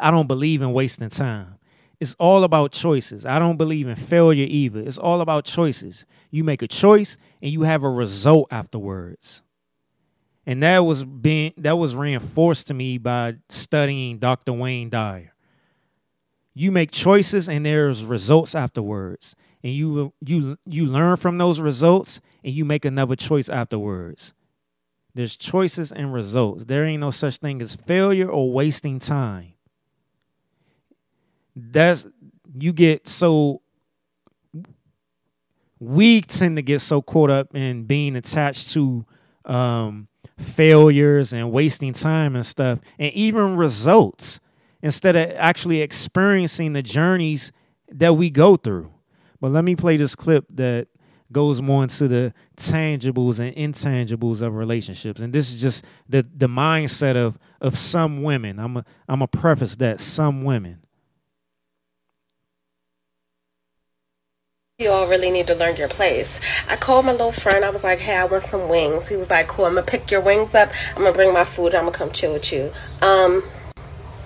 I don't believe in wasting time. It's all about choices. I don't believe in failure either. It's all about choices. You make a choice and you have a result afterwards. And that was being that was reinforced to me by studying Dr. Wayne Dyer. You make choices and there's results afterwards. And you you you learn from those results and you make another choice afterwards. There's choices and results. There ain't no such thing as failure or wasting time that's you get so we tend to get so caught up in being attached to um, failures and wasting time and stuff, and even results instead of actually experiencing the journeys that we go through. But let me play this clip that goes more into the tangibles and intangibles of relationships. And this is just the the mindset of of some women. I'm a, I'm a preface that some women. You all really need to learn your place. I called my little friend. I was like, hey, I want some wings. He was like, cool, I'm going to pick your wings up. I'm going to bring my food. I'm going to come chill with you. Um,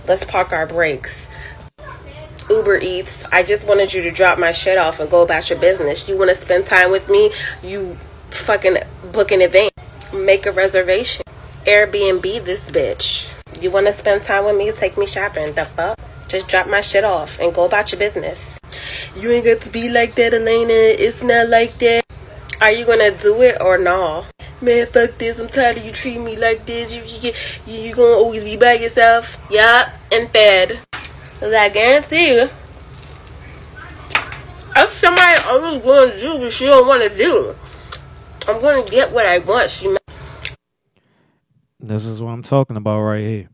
let's park our brakes. Uber Eats. I just wanted you to drop my shit off and go about your business. You want to spend time with me? You fucking book an event. Make a reservation. Airbnb this bitch. You want to spend time with me? Take me shopping. The fuck? Just drop my shit off and go about your business. You ain't got to be like that, Elena. It's not like that. Are you gonna do it or no? Man, fuck this. I'm tired of you treating me like this. You you, you, you gonna always be by yourself. Yup, and fed. Cause I guarantee you, if somebody always gonna do what she don't want to do, I'm gonna get what I want. She. This is what I'm talking about right here.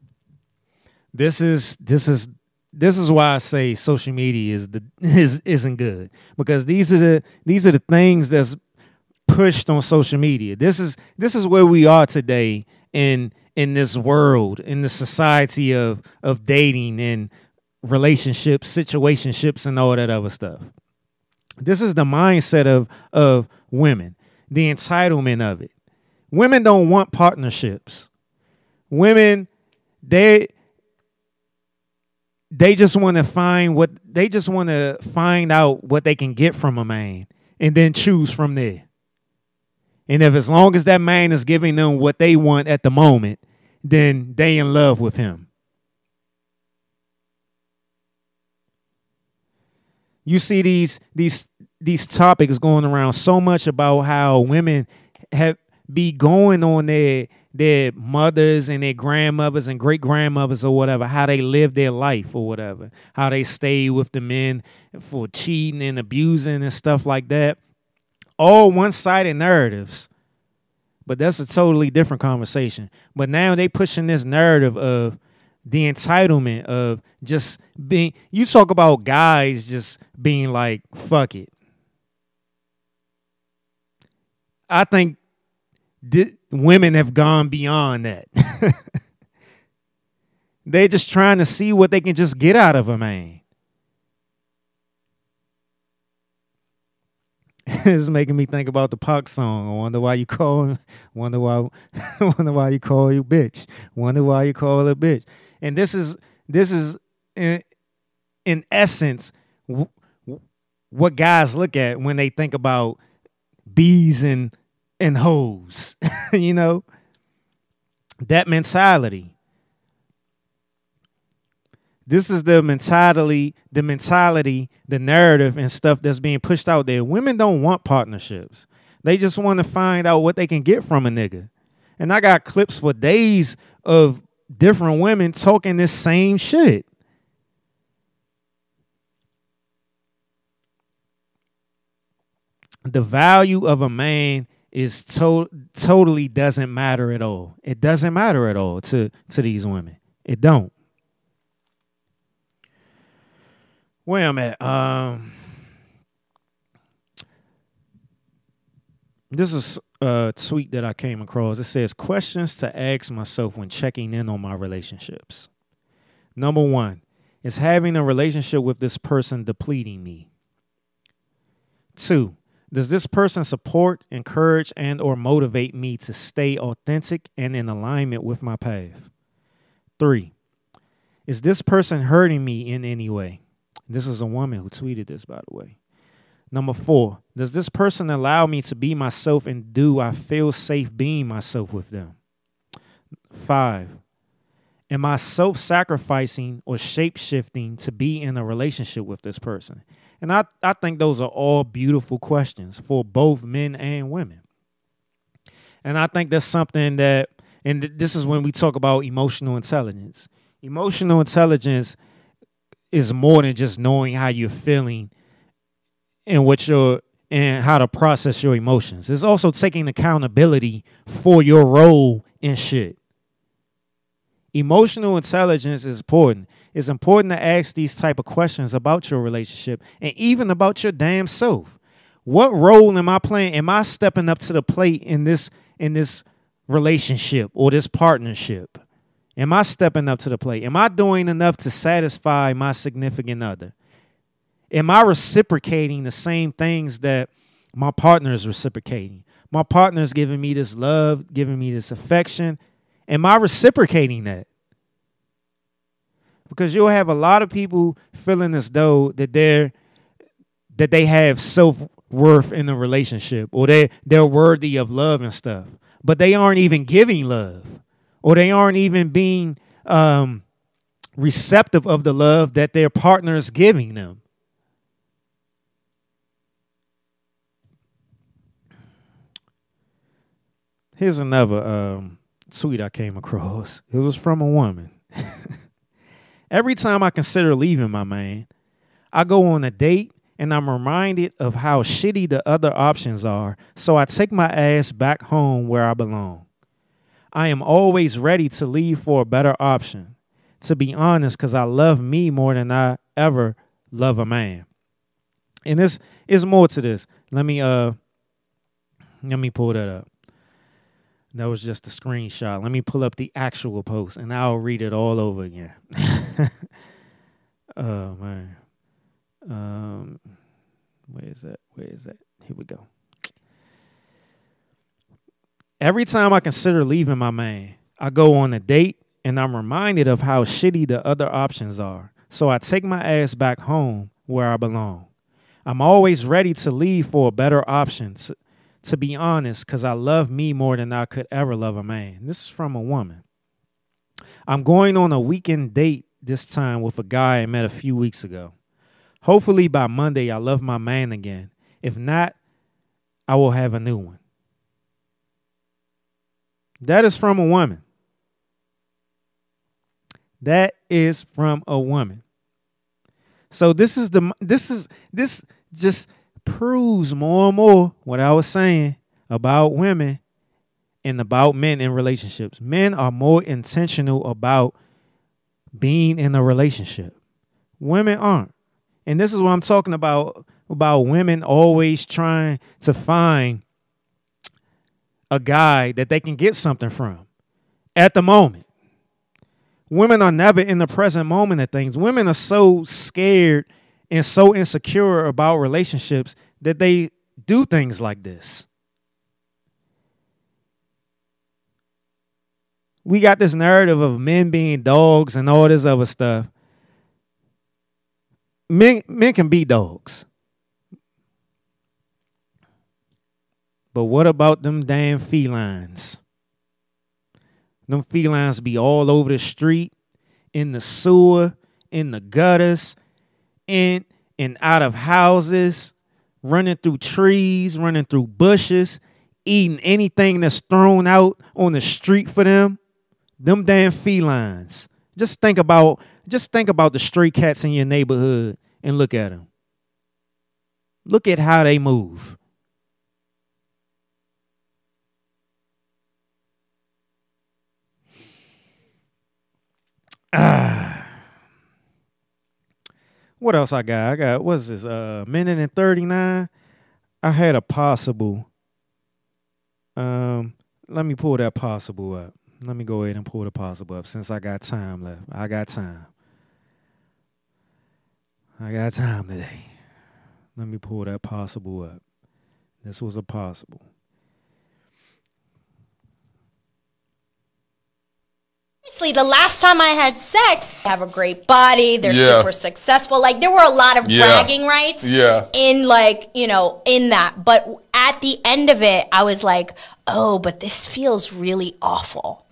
This is this is this is why I say social media is the is isn't good because these are the these are the things that's pushed on social media. This is this is where we are today in in this world in the society of of dating and relationships, situationships, and all that other stuff. This is the mindset of of women, the entitlement of it. Women don't want partnerships. Women, they they just want to find what they just want to find out what they can get from a man and then choose from there. And if as long as that man is giving them what they want at the moment, then they in love with him. You see these these these topics going around so much about how women have be going on their their mothers and their grandmothers and great grandmothers or whatever, how they lived their life or whatever, how they stay with the men for cheating and abusing and stuff like that. All one sided narratives. But that's a totally different conversation. But now they pushing this narrative of the entitlement of just being you talk about guys just being like, fuck it. I think women have gone beyond that. They're just trying to see what they can just get out of a man. it's making me think about the Pac song. I wonder why you call him. Wonder why. wonder why you call you bitch. Wonder why you call her bitch. And this is this is in, in essence w- what guys look at when they think about bees and and hoes, you know? That mentality. This is the mentality, the mentality, the narrative and stuff that's being pushed out there. Women don't want partnerships. They just want to find out what they can get from a nigga. And I got clips for days of different women talking this same shit. The value of a man is to- totally doesn't matter at all. It doesn't matter at all to to these women. It don't. Where I'm at, um, this is a tweet that I came across. It says questions to ask myself when checking in on my relationships. Number one, is having a relationship with this person depleting me? Two, does this person support, encourage, and or motivate me to stay authentic and in alignment with my path? Three, is this person hurting me in any way? This is a woman who tweeted this, by the way. Number four, does this person allow me to be myself and do I feel safe being myself with them? Five, am I self sacrificing or shape shifting to be in a relationship with this person? And I, I think those are all beautiful questions for both men and women. And I think that's something that, and this is when we talk about emotional intelligence. Emotional intelligence is more than just knowing how you're feeling and what your and how to process your emotions. It's also taking accountability for your role in shit. Emotional intelligence is important. It's important to ask these type of questions about your relationship and even about your damn self. What role am I playing? Am I stepping up to the plate in this in this relationship or this partnership? Am I stepping up to the plate? Am I doing enough to satisfy my significant other? Am I reciprocating the same things that my partner is reciprocating? My partner is giving me this love, giving me this affection. Am I reciprocating that? Because you'll have a lot of people feeling as though that they're that they have self worth in the relationship or they they're worthy of love and stuff, but they aren't even giving love or they aren't even being um, receptive of the love that their partner is giving them. Here's another um, tweet I came across. It was from a woman. Every time I consider leaving my man, I go on a date and I'm reminded of how shitty the other options are, so I take my ass back home where I belong. I am always ready to leave for a better option, to be honest, because I love me more than I ever love a man. And this is more to this. Let me uh let me pull that up. That was just a screenshot. Let me pull up the actual post and I'll read it all over again. oh man. Um where is that? Where is that? Here we go. Every time I consider leaving my man, I go on a date and I'm reminded of how shitty the other options are. So I take my ass back home where I belong. I'm always ready to leave for a better option to be honest, because I love me more than I could ever love a man. This is from a woman. I'm going on a weekend date this time with a guy I met a few weeks ago. Hopefully by Monday, I love my man again. If not, I will have a new one. That is from a woman. That is from a woman. So this is the this is this just proves more and more what I was saying about women and about men in relationships. Men are more intentional about being in a relationship. Women aren't. And this is what I'm talking about about women always trying to find a guy that they can get something from at the moment. Women are never in the present moment of things. Women are so scared and so insecure about relationships that they do things like this. We got this narrative of men being dogs and all this other stuff. Men, men can be dogs. But what about them damn felines? Them felines be all over the street, in the sewer, in the gutters, in and out of houses, running through trees, running through bushes, eating anything that's thrown out on the street for them. Them damn felines. Just think about just think about the stray cats in your neighborhood and look at them. Look at how they move. Ah. What else I got? I got what's this? A uh, minute and thirty nine. I had a possible. Um, let me pull that possible up. Let me go ahead and pull the possible up since I got time left. I got time. I got time today. Let me pull that possible up. This was a possible. Honestly, the last time I had sex, they have a great body, they're Yeah. super successful. Like there were a lot of Yeah. bragging rights Yeah. in like, you know, in that. But at the end of it, I was like, "Oh, but this feels really awful."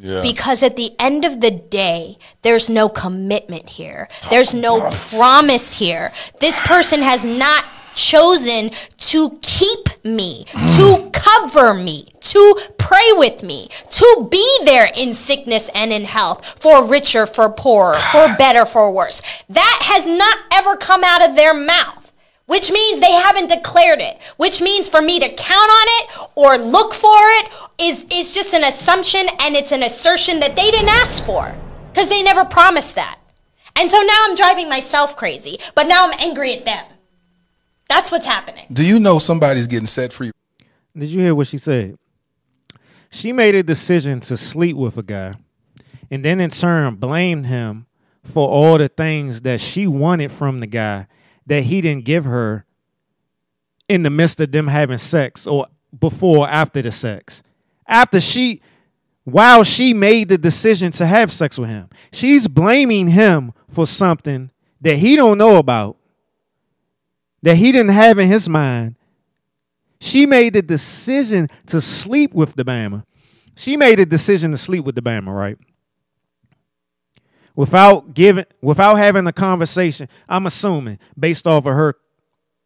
Yeah. Because at the end of the day, there's no commitment here. There's no promise here. This person has not chosen to keep me, to cover me, to pray with me, to be there in sickness and in health, for richer, for poorer, for better, for worse. That has not ever come out of their mouth. Which means they haven't declared it. Which means for me to count on it or look for it is, is just an assumption and it's an assertion that they didn't ask for. Because they never promised that. And so now I'm driving myself crazy, but now I'm angry at them. That's what's happening. Do you know somebody's getting set free? Did you hear what she said? She made a decision to sleep with a guy and then in turn blamed him for all the things that she wanted from the guy that he didn't give her in the midst of them having sex or before or after the sex. After she while she made the decision to have sex with him. She's blaming him for something that he don't know about. That he didn't have in his mind she made the decision to sleep with the Bama. She made a decision to sleep with the Bama, right? Without giving, without having a conversation. I'm assuming based off of her,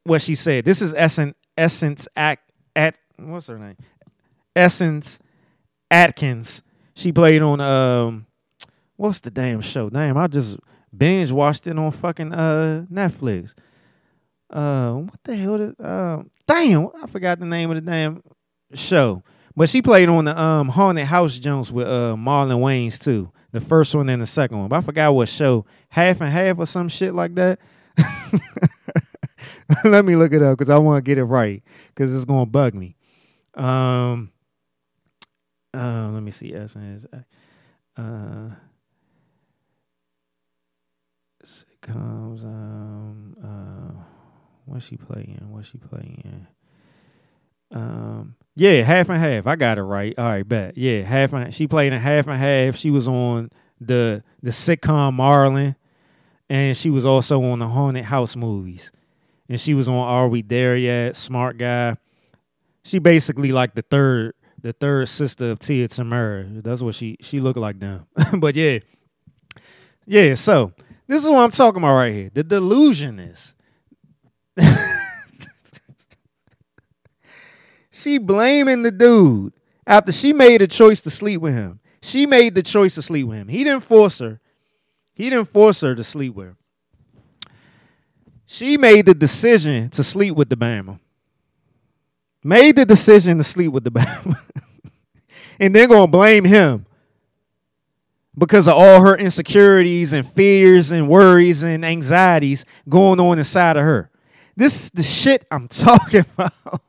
what she said. This is Essence, Essence Act at what's her name? Essence Atkins. She played on um, what's the damn show? Damn, I just binge watched it on fucking uh Netflix. Uh, what the hell? Did, uh, damn, I forgot the name of the damn show. But she played on the um Haunted House Jones with uh Marlon Wayans too. The first one and the second one. But I forgot what show. Half and half or some shit like that. Let me look it up because I want to get it right because it's gonna bug me. Um. Uh, let me see. Essence. Uh. Sitcoms. Um. Uh. What's she playing? What's she playing? Um, yeah, half and half. I got it right. All right, bet. Yeah, half and she played in half and half. She was on the the sitcom Marlon, and she was also on the Haunted House movies, and she was on Are We There Yet? Smart Guy. She basically like the third the third sister of Tia Tamera. That's what she she looked like them. but yeah, yeah. So this is what I'm talking about right here. The delusion is. she blaming the dude after she made a choice to sleep with him. She made the choice to sleep with him. He didn't force her. He didn't force her to sleep with her. She made the decision to sleep with the Bama. Made the decision to sleep with the Bama. and they're going to blame him because of all her insecurities and fears and worries and anxieties going on inside of her. This is the shit I'm talking about.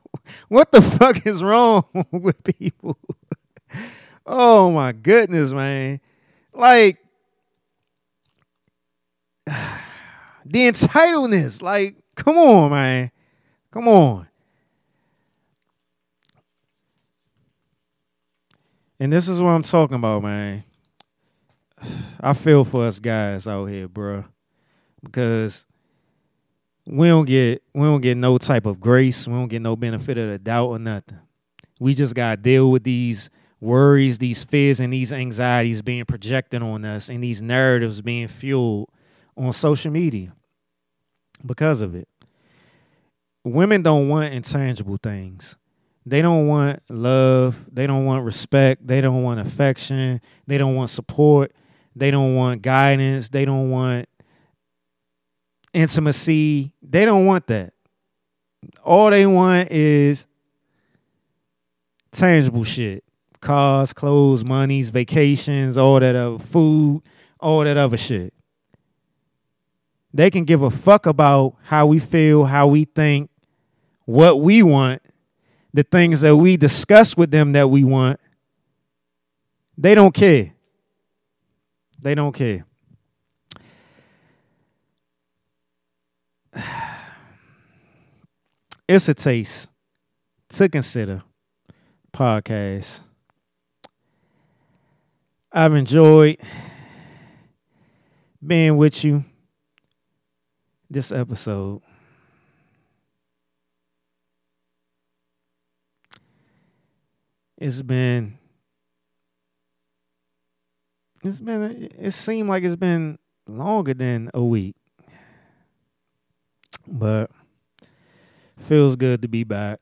What the fuck is wrong with people? oh my goodness, man. Like the entitledness. Like, come on, man. Come on. And this is what I'm talking about, man. I feel for us guys out here, bro, because we don't get we don't get no type of grace. We don't get no benefit of the doubt or nothing. We just gotta deal with these worries, these fears, and these anxieties being projected on us, and these narratives being fueled on social media because of it. Women don't want intangible things. They don't want love. They don't want respect. They don't want affection. They don't want support. They don't want guidance. They don't want intimacy. They don't want that. All they want is tangible shit cars, clothes, monies, vacations, all that other food, all that other shit. They can give a fuck about how we feel, how we think, what we want, the things that we discuss with them that we want, they don't care. They don't care. It's a taste to consider podcast. I've enjoyed being with you this episode. It's been it's been it seemed like it's been longer than a week. But feels good to be back.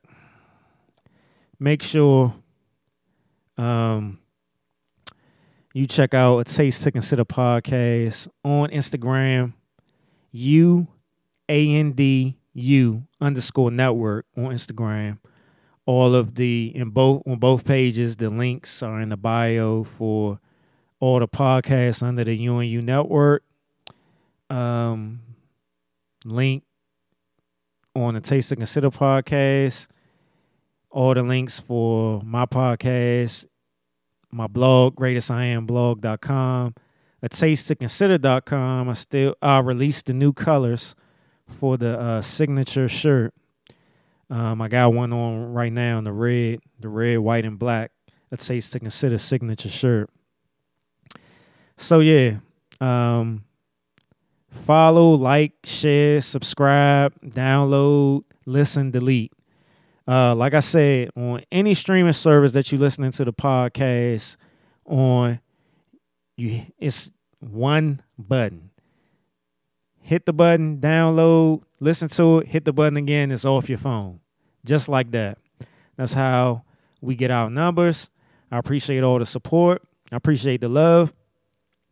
Make sure um you check out a Taste to Consider podcast on Instagram, U A N D U underscore network on Instagram. All of the in both on both pages, the links are in the bio for all the podcasts under the UNU network. Um, link on the Taste to Consider podcast. All the links for my podcast, my blog, greatestiamblog.com, a taste to consider.com. I still I released the new colors for the uh, signature shirt. Um, I got one on right now in the red, the red, white, and black. A taste to consider signature shirt. So yeah, um, follow, like, share, subscribe, download, listen, delete. Uh, like I said, on any streaming service that you're listening to the podcast on, you it's one button. Hit the button, download, listen to it, hit the button again, it's off your phone. Just like that. That's how we get our numbers. I appreciate all the support. I appreciate the love.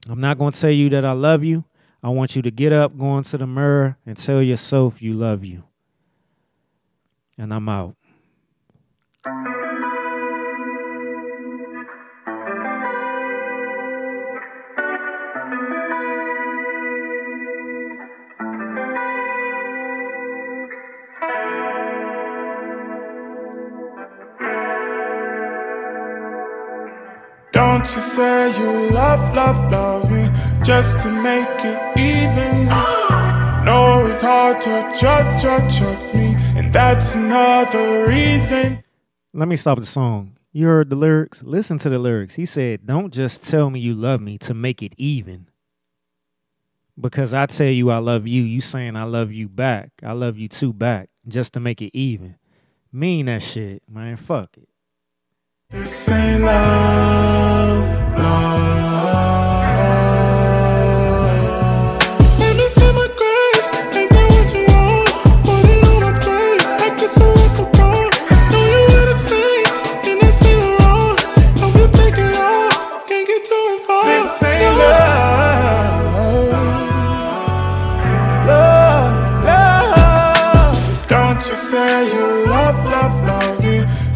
I'm not going to tell you that I love you. I want you to get up, go into the mirror, and tell yourself you love you. And I'm out. Don't you say you love, love, love just to make it even. No, it's hard to judge, judge, trust me, and that's another reason. Let me stop the song. You heard the lyrics? Listen to the lyrics. He said, Don't just tell me you love me to make it even. Because I tell you I love you, you saying I love you back. I love you too back, just to make it even. Mean that shit, man. Fuck it. This ain't love, love.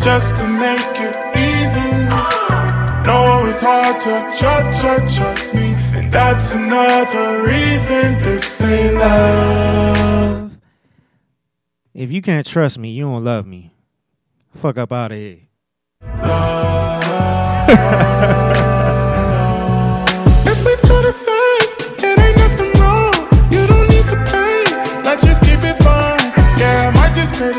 Just to make it even. No, it's hard to judge, judge, trust me, and that's another reason this ain't love. If you can't trust me, you don't love me. Fuck up out of here. If we feel the same, it ain't nothing wrong. You don't need the pain. Let's just keep it fun. Yeah, I might just pay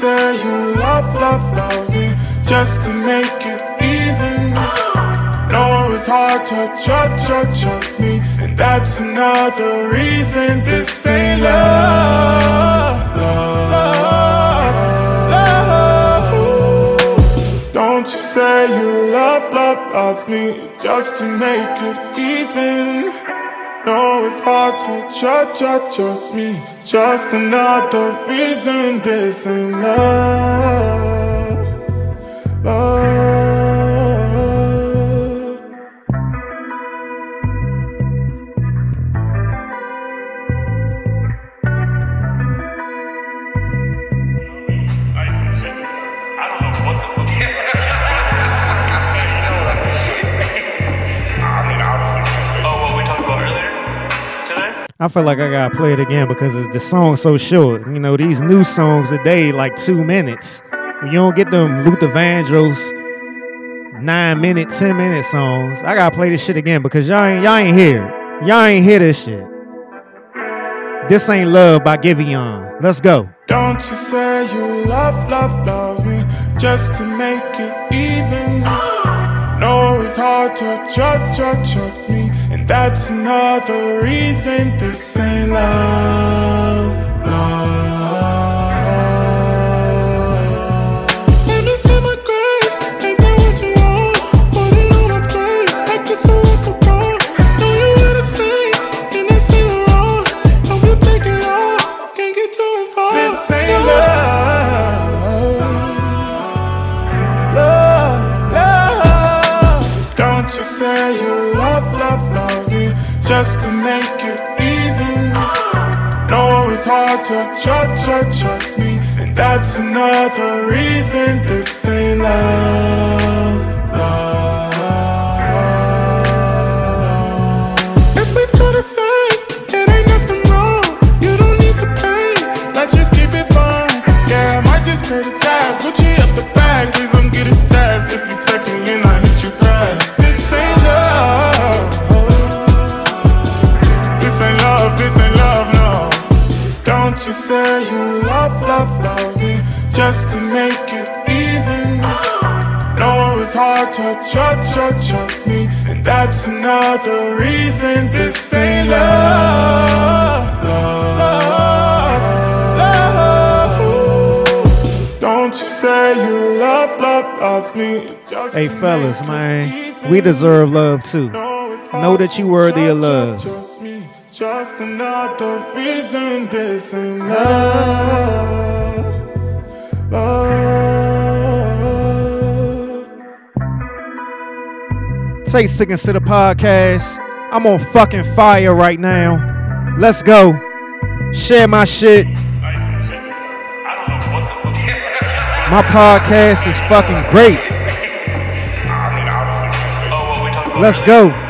say you love, love, love me just to make it even. No, it's hard to judge, judge, trust me, and that's another reason this ain't love. Love, love. Don't you say you love, love, love me just to make it even. No, it's hard to judge, judge, me. Just another reason this ain't love. I feel like I gotta play it again because it's, the song's so short. You know, these new songs today like two minutes. You don't get them Luther Vandross nine minute, ten minute songs. I gotta play this shit again because y'all ain't y'all ain't here. Y'all ain't hear this shit. This ain't love by Giveon. Let's go. Don't you say you love, love, love me just to make it. It's hard to judge, judge, trust me, and that's another reason this ain't love, love. Just to make it even. No, it's hard to judge, judge, trust me, and that's another reason this ain't love, love. If we feel you say you love, love, love me just to make it even. No, it's hard to judge, judge, trust me, and that's another reason this ain't love, love, love. Don't you say you love, love, love me just Hey fellas, man, we deserve love too. Know that you're worthy of love. Trust me, just another reason this ain't love, love. A Taste to Consider podcast. I'm on fucking fire right now. Let's go. Share my shit. My podcast is fucking great. Let's go.